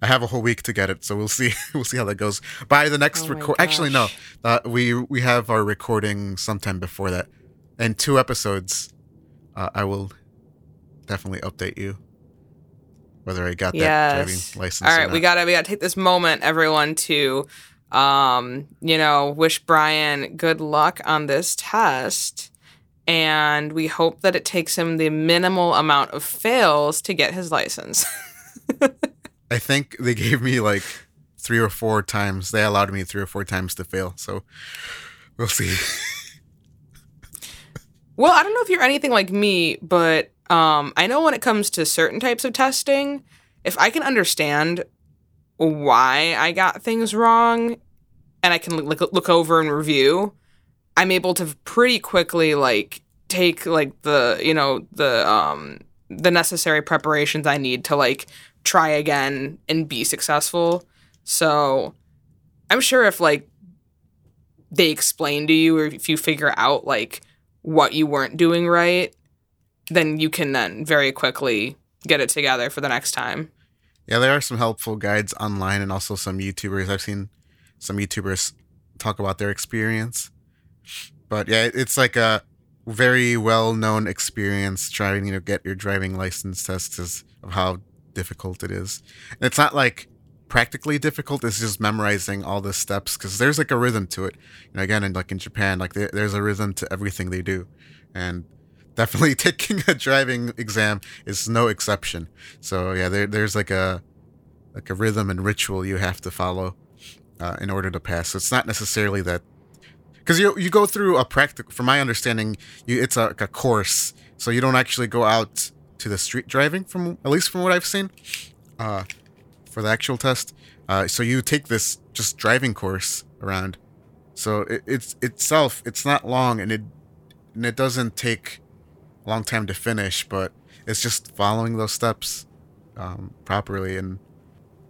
I have a whole week to get it, so we'll see. [laughs] we'll see how that goes. By the next Oh record, actually, no, uh, we we have our recording sometime before that, and two episodes. Uh, I will definitely update you whether I got that driving license. All right, we gotta we gotta take this moment, everyone, to um, you know, wish Brian good luck on this test. And we hope that it takes him the minimal amount of fails to get his license. [laughs] I think they gave me like three or four times. They allowed me three or four times to fail. So we'll see. [laughs] Well, I don't know if you're anything like me, but um, I know when it comes to certain types of testing, if I can understand why I got things wrong and I can look, look over and review, I'm able to pretty quickly like take like the, you know, the um the necessary preparations I need to like try again and be successful. So, I'm sure if like they explain to you or if you figure out like what you weren't doing right, then you can then very quickly get it together for the next time. Yeah, there are some helpful guides online and also some YouTubers. I've seen some YouTubers talk about their experience. But yeah, it's like a very well known experience trying to get your driving license test is of how difficult it is. And it's not like practically difficult, it's just memorizing all the steps because there's like a rhythm to it. You know, again, in like in Japan, like there, there's a rhythm to everything they do. And [laughs] definitely taking a driving exam is no exception. So yeah, there, there's like a like a rhythm and ritual you have to follow uh, in order to pass. So it's not necessarily that because you you go through a practical. From my understanding, you it's a, like a course, so you don't actually go out to the street driving. From at least from what I've seen, uh, for the actual test. Uh, so you take this just driving course around. So it, it's itself it's not long and it and it doesn't take a long time to finish, but it's just following those steps um, properly and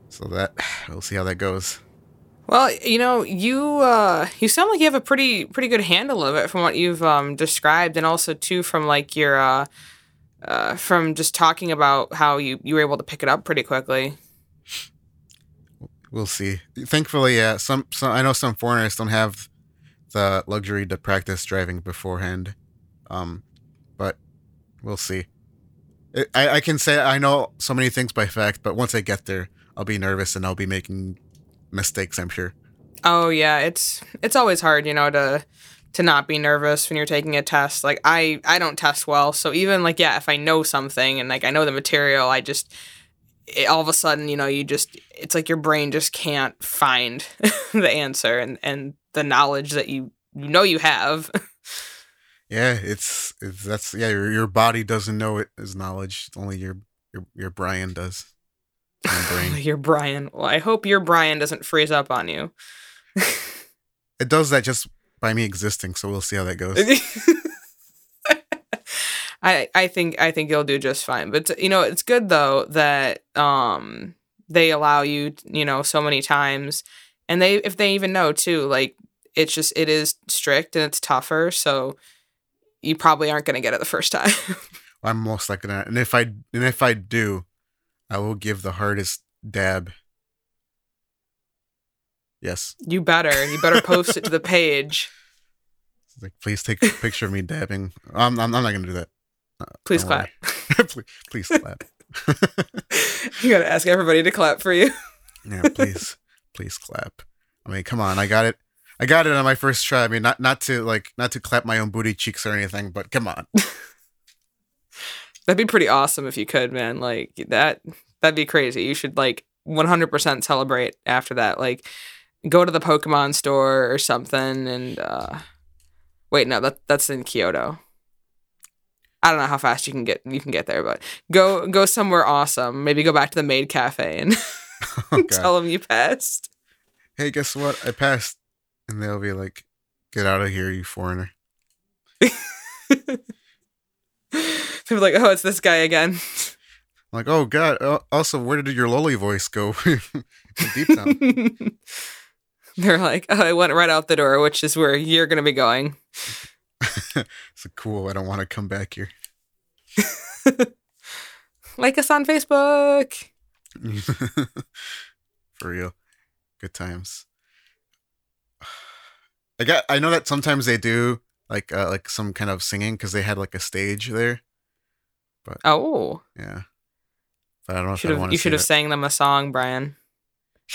so that [sighs] we'll see how that goes. Well, you know, you uh, you sound like you have a pretty pretty good handle of it from what you've um, described, and also too from like your uh, uh, from just talking about how you you were able to pick it up pretty quickly. We'll see. Thankfully, yeah. Some, some I know some foreigners don't have the luxury to practice driving beforehand, um, but we'll see. I I can say I know so many things by fact, but once I get there, I'll be nervous and I'll be making mistakes. I'm sure. Oh yeah, it's it's always hard, you know, to to not be nervous when you're taking a test. Like I I don't test well, so even like yeah, if I know something and like I know the material, I just it, all of a sudden, you know, you just it's like your brain just can't find [laughs] the answer and and the knowledge that you you know you have. [laughs] Yeah, it's, it's that's yeah. Your, your body doesn't know it as knowledge. Only your your your Brian does. Your [laughs] brain. your Brian. Well, I hope your Brian doesn't freeze up on you. it does that just by me existing. So we'll see how that goes. [laughs] I I think I think you'll do just fine. But you know, it's good though that um they allow you, you know, so many times and they if they even know too, like it's just it is strict and it's tougher, so you probably aren't going to get it the first time. [laughs] I'm most likely not. And if I and if I do, I will give the hardest dab. Yes. You better. You better post it to the [laughs] page. Like, please take a picture of me dabbing. I'm, I'm, I'm not gonna do that. Uh, please clap. [laughs] please, please clap. [laughs] you gotta ask everybody to clap for you. yeah, please, please clap. I mean, come on, I got it. I got it on my first try. I mean, not not to like not to clap my own booty cheeks or anything, but come on. That'd be pretty awesome if you could, man. Like that. That'd be crazy. You should like 100% celebrate after that. Like go to the Pokemon store or something and uh Wait, no, that that's in Kyoto. I don't know how fast you can get you can get there, but go go somewhere awesome. Maybe go back to the maid cafe and [laughs] [laughs] oh, tell them you passed. Hey, guess what? I passed, and they'll be like, "Get out of here, you foreigner." [laughs] People like, "Oh, it's this guy again." [laughs] Like, oh god. Also, where did your loli voice go? [laughs] Deep down. [laughs] They're like, oh, I went right out the door, which is where you're going to be going. it's cool. I don't want to come back here. like us on Facebook. For real. Good times. I got I know that sometimes they do like uh, like some kind of singing cuz they had like a stage there. But Oh. Yeah. But I don't know should have, You should have sang them a song, Brian.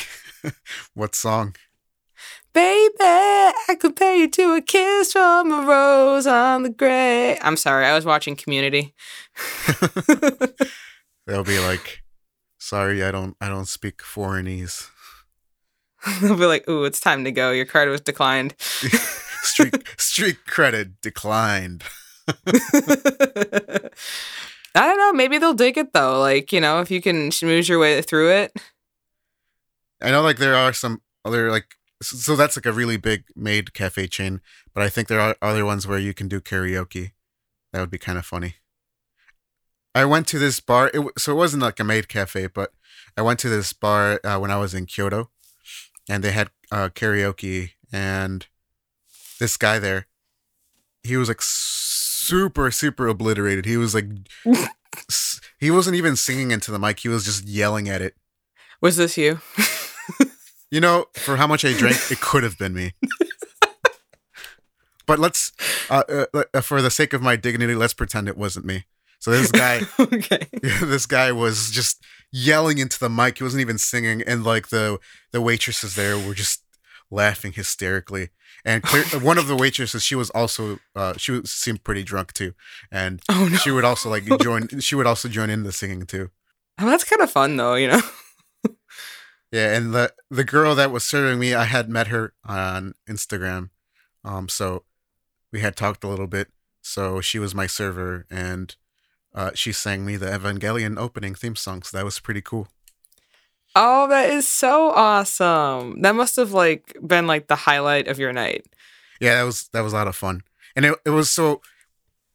[laughs] what song? Baby, I compare you to a kiss from a rose on the grave. I'm sorry, I was watching Community. [laughs] They'll be like, "Sorry, I don't, I don't speak foreignese." [laughs] They'll be like, "Ooh, it's time to go. Your card was declined." street street credit declined. I don't know. Maybe they'll dig it though. Like you know, if you can schmooze your way through it. I know, like there are some other like so that's like a really big maid cafe chain, but I think there are other ones where you can do karaoke. That would be kind of funny. I went to this bar. It, so it wasn't like a maid cafe, but I went to this bar uh, when I was in Kyoto, and they had uh, karaoke. And this guy there, he was like super, super obliterated. He was like, he wasn't even singing into the mic. He was just yelling at it. Was this you? [laughs] You know, for how much I drank, it could have been me. [laughs] but let's, uh, uh, for the sake of my dignity, let's pretend it wasn't me. So this guy, [laughs] okay, this guy was just yelling into the mic. He wasn't even singing, and like the the waitresses there were just laughing hysterically. And clear, one of the waitresses she was also uh, she was, seemed pretty drunk too, and Oh no. she would also like join. [laughs] She would also join in the singing too. Oh, that's kind of fun though, you know. [laughs] Yeah, and the the girl that was serving me, I had met her on Instagram, um, so we had talked a little bit. So she was my server, and uh, she sang me the Evangelion opening theme song. So that was pretty cool. Oh, that is so awesome. That must have like been like the highlight of your night. Yeah, that was that was a lot of fun, and it it was so.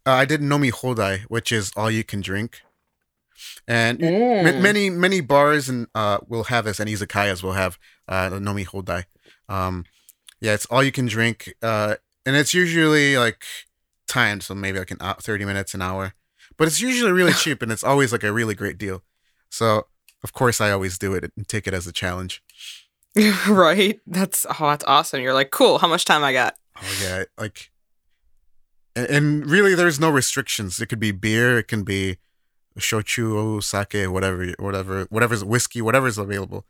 Uh, I did Nomi Hodai, which is all you can drink, and Mm. Ma- many many bars and uh will have this and izakayas will have uh the nomi hodai um yeah it's all you can drink uh and it's usually like timed so maybe like an hou- 30 minutes an hour but it's usually really [laughs] cheap and it's always like a really great deal so of course i always do it and take it as a challenge [laughs] right? That's oh, that's awesome. You're like, cool. How much time I got? oh yeah like and, and really there's no restrictions it could be beer it can be shochu sake whatever whatever whatever's whiskey whatever's available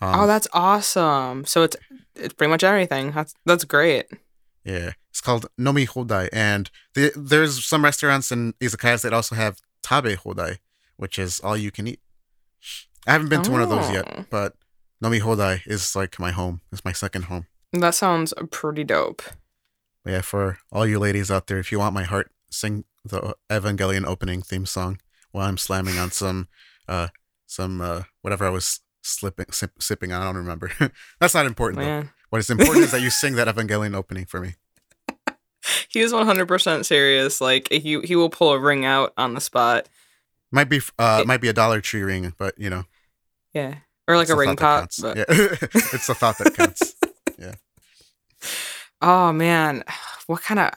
um, oh, that's awesome. So it's it's pretty much everything. That's that's great. Yeah, it's called Nomi Hodai, and the, there's some restaurants in izakayas that also have Tabe Hodai, which is all you can eat. I haven't been to one of those Oh. yet, but Nomi Hodai is like my home. It's my second home. That sounds pretty dope. But yeah, for all you ladies out there, if you want my heart, sing the Evangelion opening theme song while I'm slamming on some, uh, some uh, whatever I was slipping sip, sipping on. I don't remember. [laughs] That's not important though. What is important is that you [laughs] sing that Evangelion opening for me. [laughs] he is 100% serious. Like he he will pull a ring out on the spot. Might be uh It- might be a Dollar Tree ring, but you know, Yeah, or like it's a ring thought pop. But. Yeah, [laughs] it's the thought that counts. [laughs] Yeah. Oh man, what kind of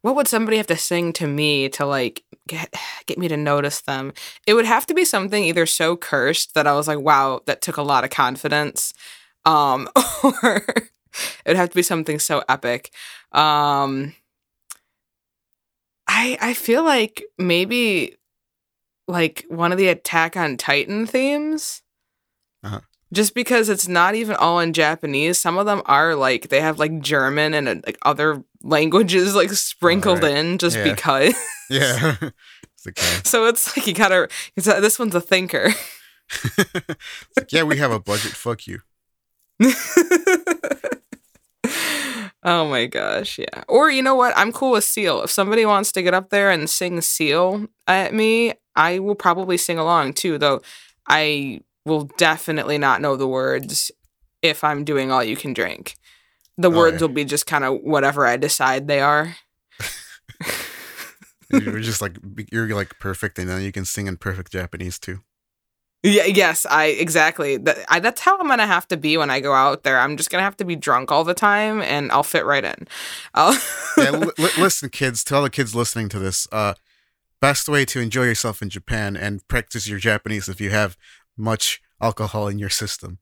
what would somebody have to sing to me to like get get me to notice them? It would have to be something either so cursed that I was like, wow, that took a lot of confidence, um, [laughs] or it would have to be something so epic. Um, I I feel like maybe like one of the Attack on Titan themes. Just because it's not even all in Japanese, some of them are like they have like German and uh, like other languages like sprinkled Alright. in just Yeah. because. [laughs] Yeah, [laughs] it's okay. so it's like you gotta. It's, uh, this one's a thinker. Like, yeah, we have a budget. Fuck you. [laughs] oh my gosh, yeah. Or you know what? I'm cool with Seal. If somebody wants to get up there and sing Seal at me, I will probably sing along too, though I will definitely not know the words if I'm doing all you can drink. The Oh, words yeah. will be just kind of whatever I decide they are. You're [laughs] just like you're like perfect, and then you can sing in perfect Japanese too. Yeah, yes, I exactly. That, I, that's how I'm gonna have to be when I go out there. I'm just gonna have to be drunk all the time, and I'll fit right in. I'll [laughs] Yeah, li- listen, kids. To all the kids listening to this, uh, best way to enjoy yourself in Japan and practice your Japanese if you have much alcohol in your system.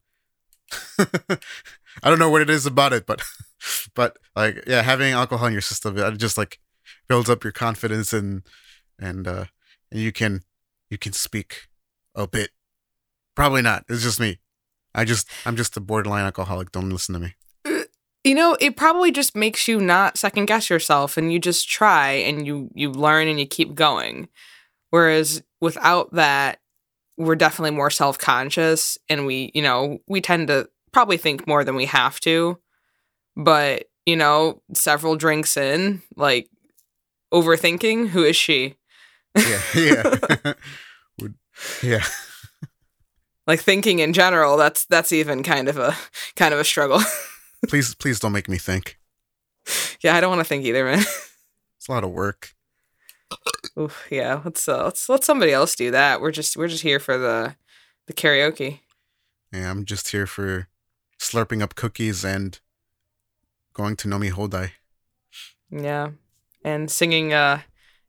[laughs] I don't know what it is about it, but [laughs] but like yeah, having alcohol in your system it just like builds up your confidence and and uh and you can you can speak a bit. Probably not. It's just me. I just I'm just a borderline alcoholic. Don't listen to me. you know, it probably just makes you not second guess yourself, and you just try and you you learn and you keep going. Whereas without that, we're definitely more self conscious, and we you know we tend to probably think more than we have to. But you know, several drinks in, like overthinking. Who is she? Yeah, yeah. [laughs] Yeah. like thinking in general that's that's even kind of a kind of a struggle [laughs] Please please don't make me think. yeah i don't want to think either man It's a lot of work. Oof, yeah let's uh, let's let somebody else do that. We're just we're just here for the the karaoke. Yeah, I'm just here for slurping up cookies and going to Nomi Hodai. yeah and singing uh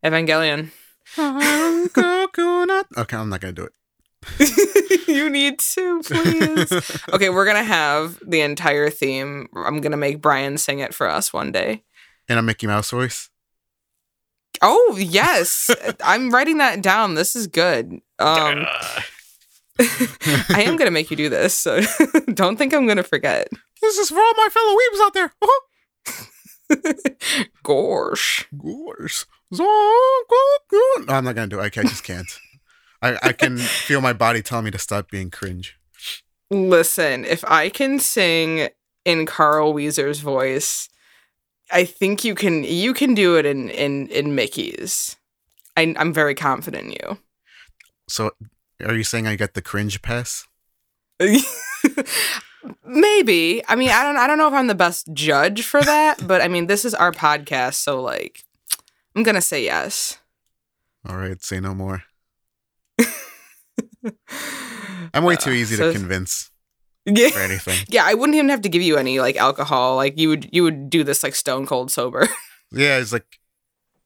evangelion. [laughs] Okay, I'm not gonna do it. [laughs] you need to please. [laughs] Okay we're gonna have the entire theme. I'm gonna make brian sing it for us one day. In a Mickey Mouse voice. Oh yes i'm writing that down this is good um [laughs] I am gonna make you do this, so [laughs] don't think I'm gonna forget. This is for all my fellow weebs out there. [laughs] Gosh. Gosh. No, I'm not gonna do it. I, I just can't. I, I can feel my body telling me to stop being cringe. Listen, if I can sing in Carl Wheezer's voice, I think you can you can do it in in in Mickey's. I, I'm very confident in you. So, are you saying I got the cringe pass? [laughs] Maybe. I mean, I don't I don't know if I'm the best judge for that, but I mean, this is our podcast, so like I'm going to say yes. All right, say no more. [laughs] I'm way too easy Uh, so- to convince Yeah. for anything. [laughs] Yeah, I wouldn't even have to give you any like alcohol. Like you would you would do this like stone cold sober. [laughs] Yeah, it's like,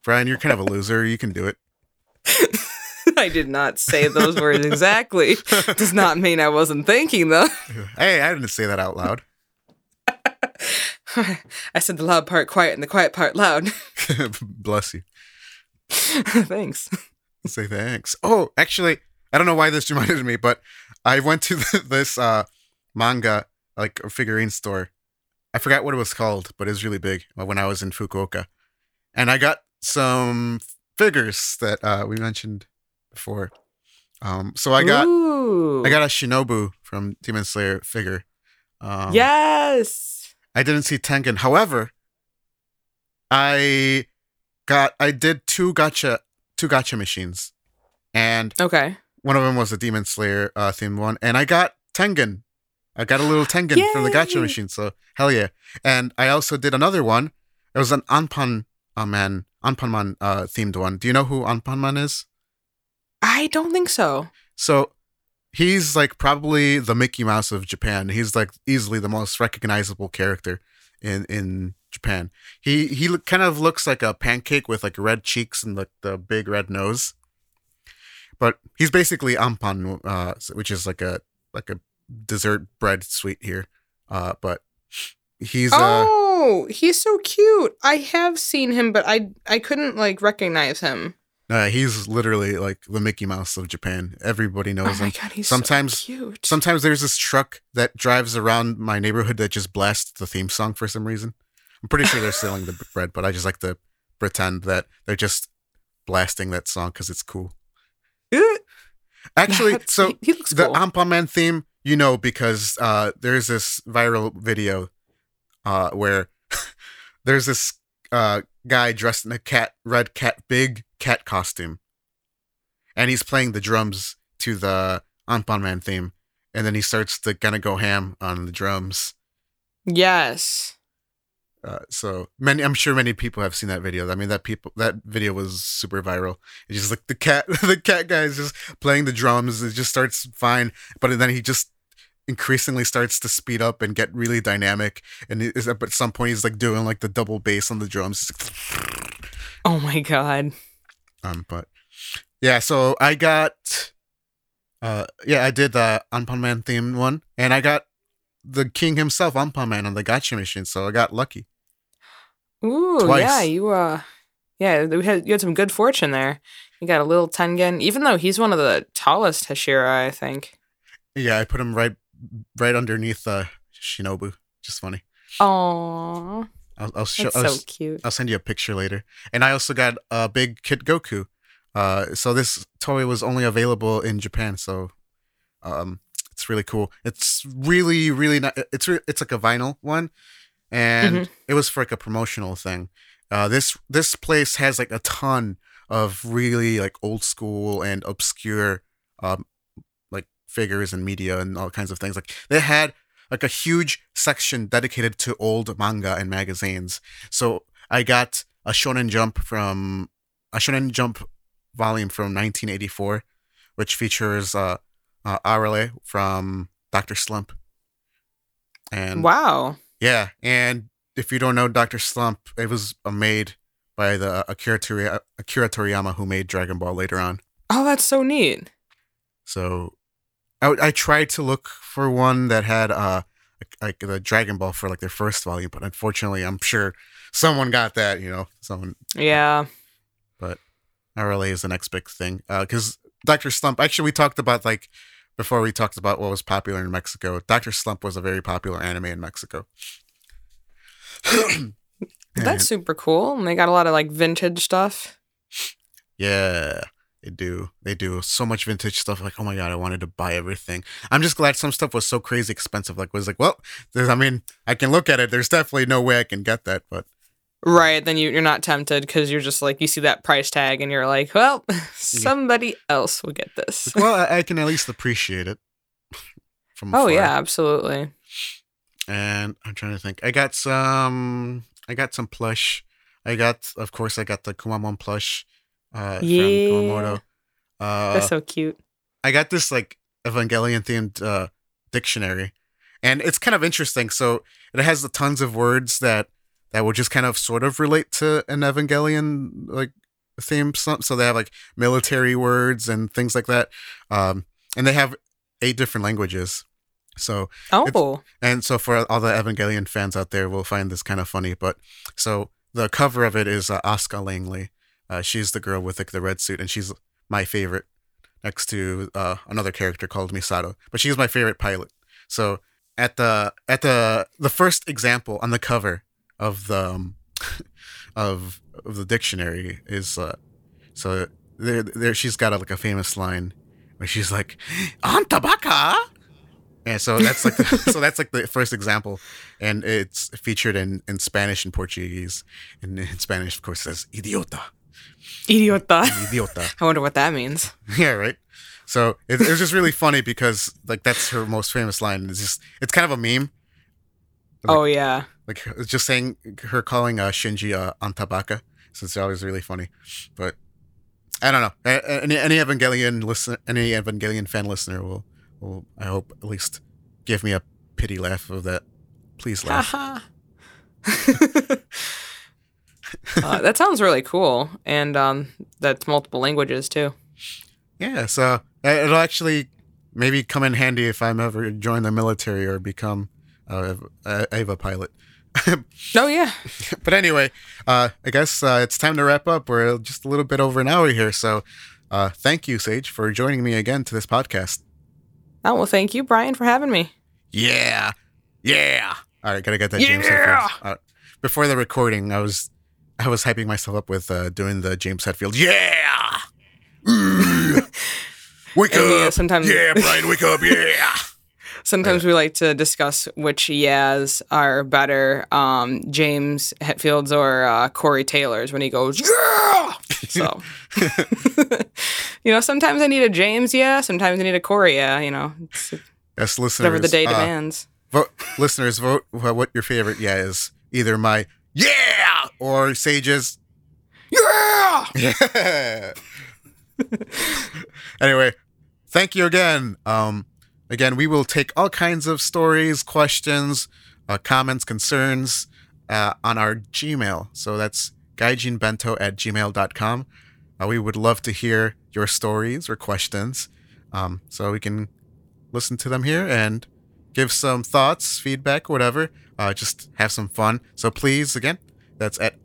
Brian, you're kind of a loser. You can do it. [laughs] I did not say those words exactly. Does not mean I wasn't thinking though. Hey, I didn't say that out loud. I said the loud part quiet and the quiet part loud. Bless you. Thanks. Say thanks. Oh, actually, I don't know why this reminded me, but I went to this uh, manga like a figurine store. I forgot what it was called, but it was really big uh, when I was in Fukuoka, and I got some figures that uh, we mentioned before. Um, so I got Ooh. I got a Shinobu from Demon Slayer figure. Um, yes. I didn't see Tengen. However, I got I did two gacha two gacha machines, and Okay. one of them was a Demon Slayer uh, themed one, and I got Tengen. I got a little Tengen from the Yay! machine, so hell yeah! And I also did another one. It was an Anpan uh, man Anpanman uh, themed one. Do you know who Anpanman is? I don't think so. So he's like probably the Mickey Mouse of Japan. He's like easily the most recognizable character in in Japan. He he kind of looks like a pancake with like red cheeks and like the big red nose. But he's basically ampan, uh, which is like a like a dessert bread sweet here. Uh, but he's uh, oh, he's so cute. I have seen him, but I I couldn't like recognize him. uh he's literally like the Mickey Mouse of Japan. Everybody Oh knows my him. god, he's Sometimes- so cute. Sometimes there's this truck that drives around my neighborhood that just blasts the theme song for some reason. I'm pretty sure they're selling the [laughs] bread, but I just like to pretend that they're just blasting that song because it's cool. Actually, that's- so he, he the cool. Anpanman theme, you know, because uh, there's this viral video uh, where [laughs] there's this uh, guy dressed in a cat, red cat, big cat costume, and he's playing the drums to the Anpanman theme, and then he starts to kind of go ham on the drums. yes. Uh, so many, I'm sure many people have seen that video. I mean, that people that video was super viral. It's just like the cat, [laughs] the cat guy is just playing the drums. It just starts fine, but then he just increasingly starts to speed up and get really dynamic. And is, at some point, he's like doing like the double bass on the drums. Oh my god. Um, but yeah, so I got, uh, yeah, I did the Anpan Man themed one, and I got the king himself, Anpan Man, on the gacha machine. So I got lucky. Ooh, Twice. yeah, you uh yeah, we had you had some good fortune there. You got a little Tengen, even though he's one of the tallest Hashira, I think. Yeah, I put him right, right underneath uh, Shinobu. Just funny. Oh, I'll, I'll show. that's I'll, so cute. I'll send you a picture later. And I also got a big Kid Goku. Uh, so this toy was only available in Japan. So, um, it's really cool. It's really, really not. It's re- it's like a vinyl one, and Mhm. it was for like a promotional thing. Uh, this this place has like a ton of really like old school and obscure, um, figures and media and all kinds of things. Like they had like a huge section dedicated to old manga and magazines. So I got a Shonen Jump from a Shonen Jump volume from 1984, which features uh, uh Arale from Doctor Slump. And Wow. yeah, and if you don't know Doctor Slump, it was uh, made by the Akira, Tori- Akira Toriyama who made Dragon Ball later on. Oh, that's so neat. So I, I tried to look for one that had uh like the Dragon Ball for like their first volume, but unfortunately, I'm sure someone got that. You know, someone Yeah. But Arale is the next big thing. Because Doctor Slump, actually, we talked about like before we talked about what was popular in Mexico. Doctor Slump was a very popular anime in Mexico. [clears throat] That's super cool. And they got a lot of like vintage stuff. Yeah, they do. They do so much vintage stuff. Like, oh my god, I wanted to buy everything. I'm just glad some stuff was so crazy expensive. Like, was like, well, there's, I mean, I can look at it. There's definitely no way I can get that, but Right. Then you, you're not tempted because you're just like, you see that price tag and you're like, well, [laughs] somebody else will get this. well, I, I can at least appreciate it. [laughs] From Oh, afar. yeah, absolutely. And I'm trying to think. I got some. I got some plush. I got, of course, I got the Kumamon plush uh, Yeah. from Kumamoto. Uh, That's so cute. I got this like Evangelion themed uh, dictionary, and it's kind of interesting. So it has the tons of words that that will just kind of sort of relate to an Evangelion like theme. So so they have like military words and things like that, um, and they have eight different languages. So Oh, and so for all the Evangelion fans out there, will find this kind of funny. But so the cover of it is uh, Asuka Langley. Uh, she's the girl with like, the red suit, and she's my favorite, next to uh, another character called Misato. But she's my favorite pilot. So at the at the the first example on the cover of the um, [laughs] of of the dictionary is uh, so there there she's got a, like a famous line where she's like, "Anta baka." And so that's like the, [laughs] so that's like the first example, and it's featured in, in Spanish and Portuguese. And in Spanish, of course, it says "idiota," idiota. "idiota." [laughs] I wonder what that means. yeah, right. So it, it was just really funny because like that's her most famous line. It's just it's kind of a meme. Like- oh, yeah. Like just saying her calling uh, Shinji uh, Antabaka. So it's always really funny. But I don't know. Any any Evangelion listener, any Evangelion fan listener will will I hope at least give me a pity laugh of that. Please laugh. [laughs] Uh, [laughs] that sounds really cool. And um, that's multiple languages too. Yeah, so uh, it'll actually maybe come in handy if I'm ever join the military or become uh, a Eva pilot. [laughs] Oh, yeah. but anyway, uh, I guess uh, it's time to wrap up. We're just a little bit over an hour here, so uh, thank you, Saige, for joining me again to this podcast. Oh, well, thank you, Brian, for having me. Yeah, yeah. All right, gotta get that James Yeah! Hetfield. Uh, before the recording, I was I was hyping myself up with uh, doing the James Hetfield. Yeah. [laughs] Mm. wake And yeah, up. sometimes- Yeah, Brian, wake up. Yeah. [laughs] Sometimes we like to discuss which Yaz are better, um, James Hetfields or uh, Corey Taylor's when he goes, yeah! So, [laughs] you know, sometimes I need a James, yeah. Sometimes I need a Corey, yeah. You know, it's Yes, listeners. whatever the day uh, demands. vote, listeners, vote what your favorite yeah is. Either my yeah or Saige's Yeah! [laughs] yeah. anyway, thank you again. Um, again, we will take all kinds of stories, questions, uh, comments, concerns uh, on our Gmail. So that's gaijinbento at gmail.com. Uh, we would love to hear your stories or questions um, so we can listen to them here and give some thoughts, feedback, whatever. Uh, just have some fun. So please, again, that's at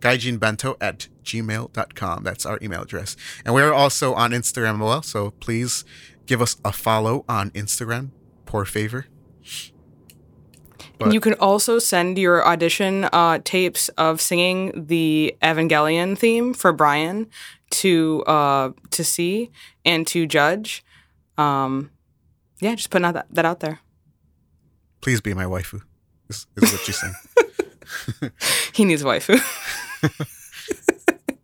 gaijinbento at gmail.com. That's our email address. And we're also on Instagram as well. So please give us a follow on Instagram. Poor favor. And you can also send your audition uh, tapes of singing the Evangelion theme for Brian to uh, to see and to judge. Um, yeah, just putting out that, that out there. Please be my waifu. Is, is what you're saying. [laughs] He needs a waifu. [laughs]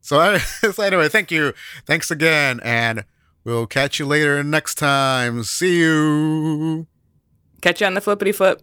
so, I- [laughs] so anyway, thank you. Thanks again. And we'll catch you later next time. See you. Catch you on the flippity flip.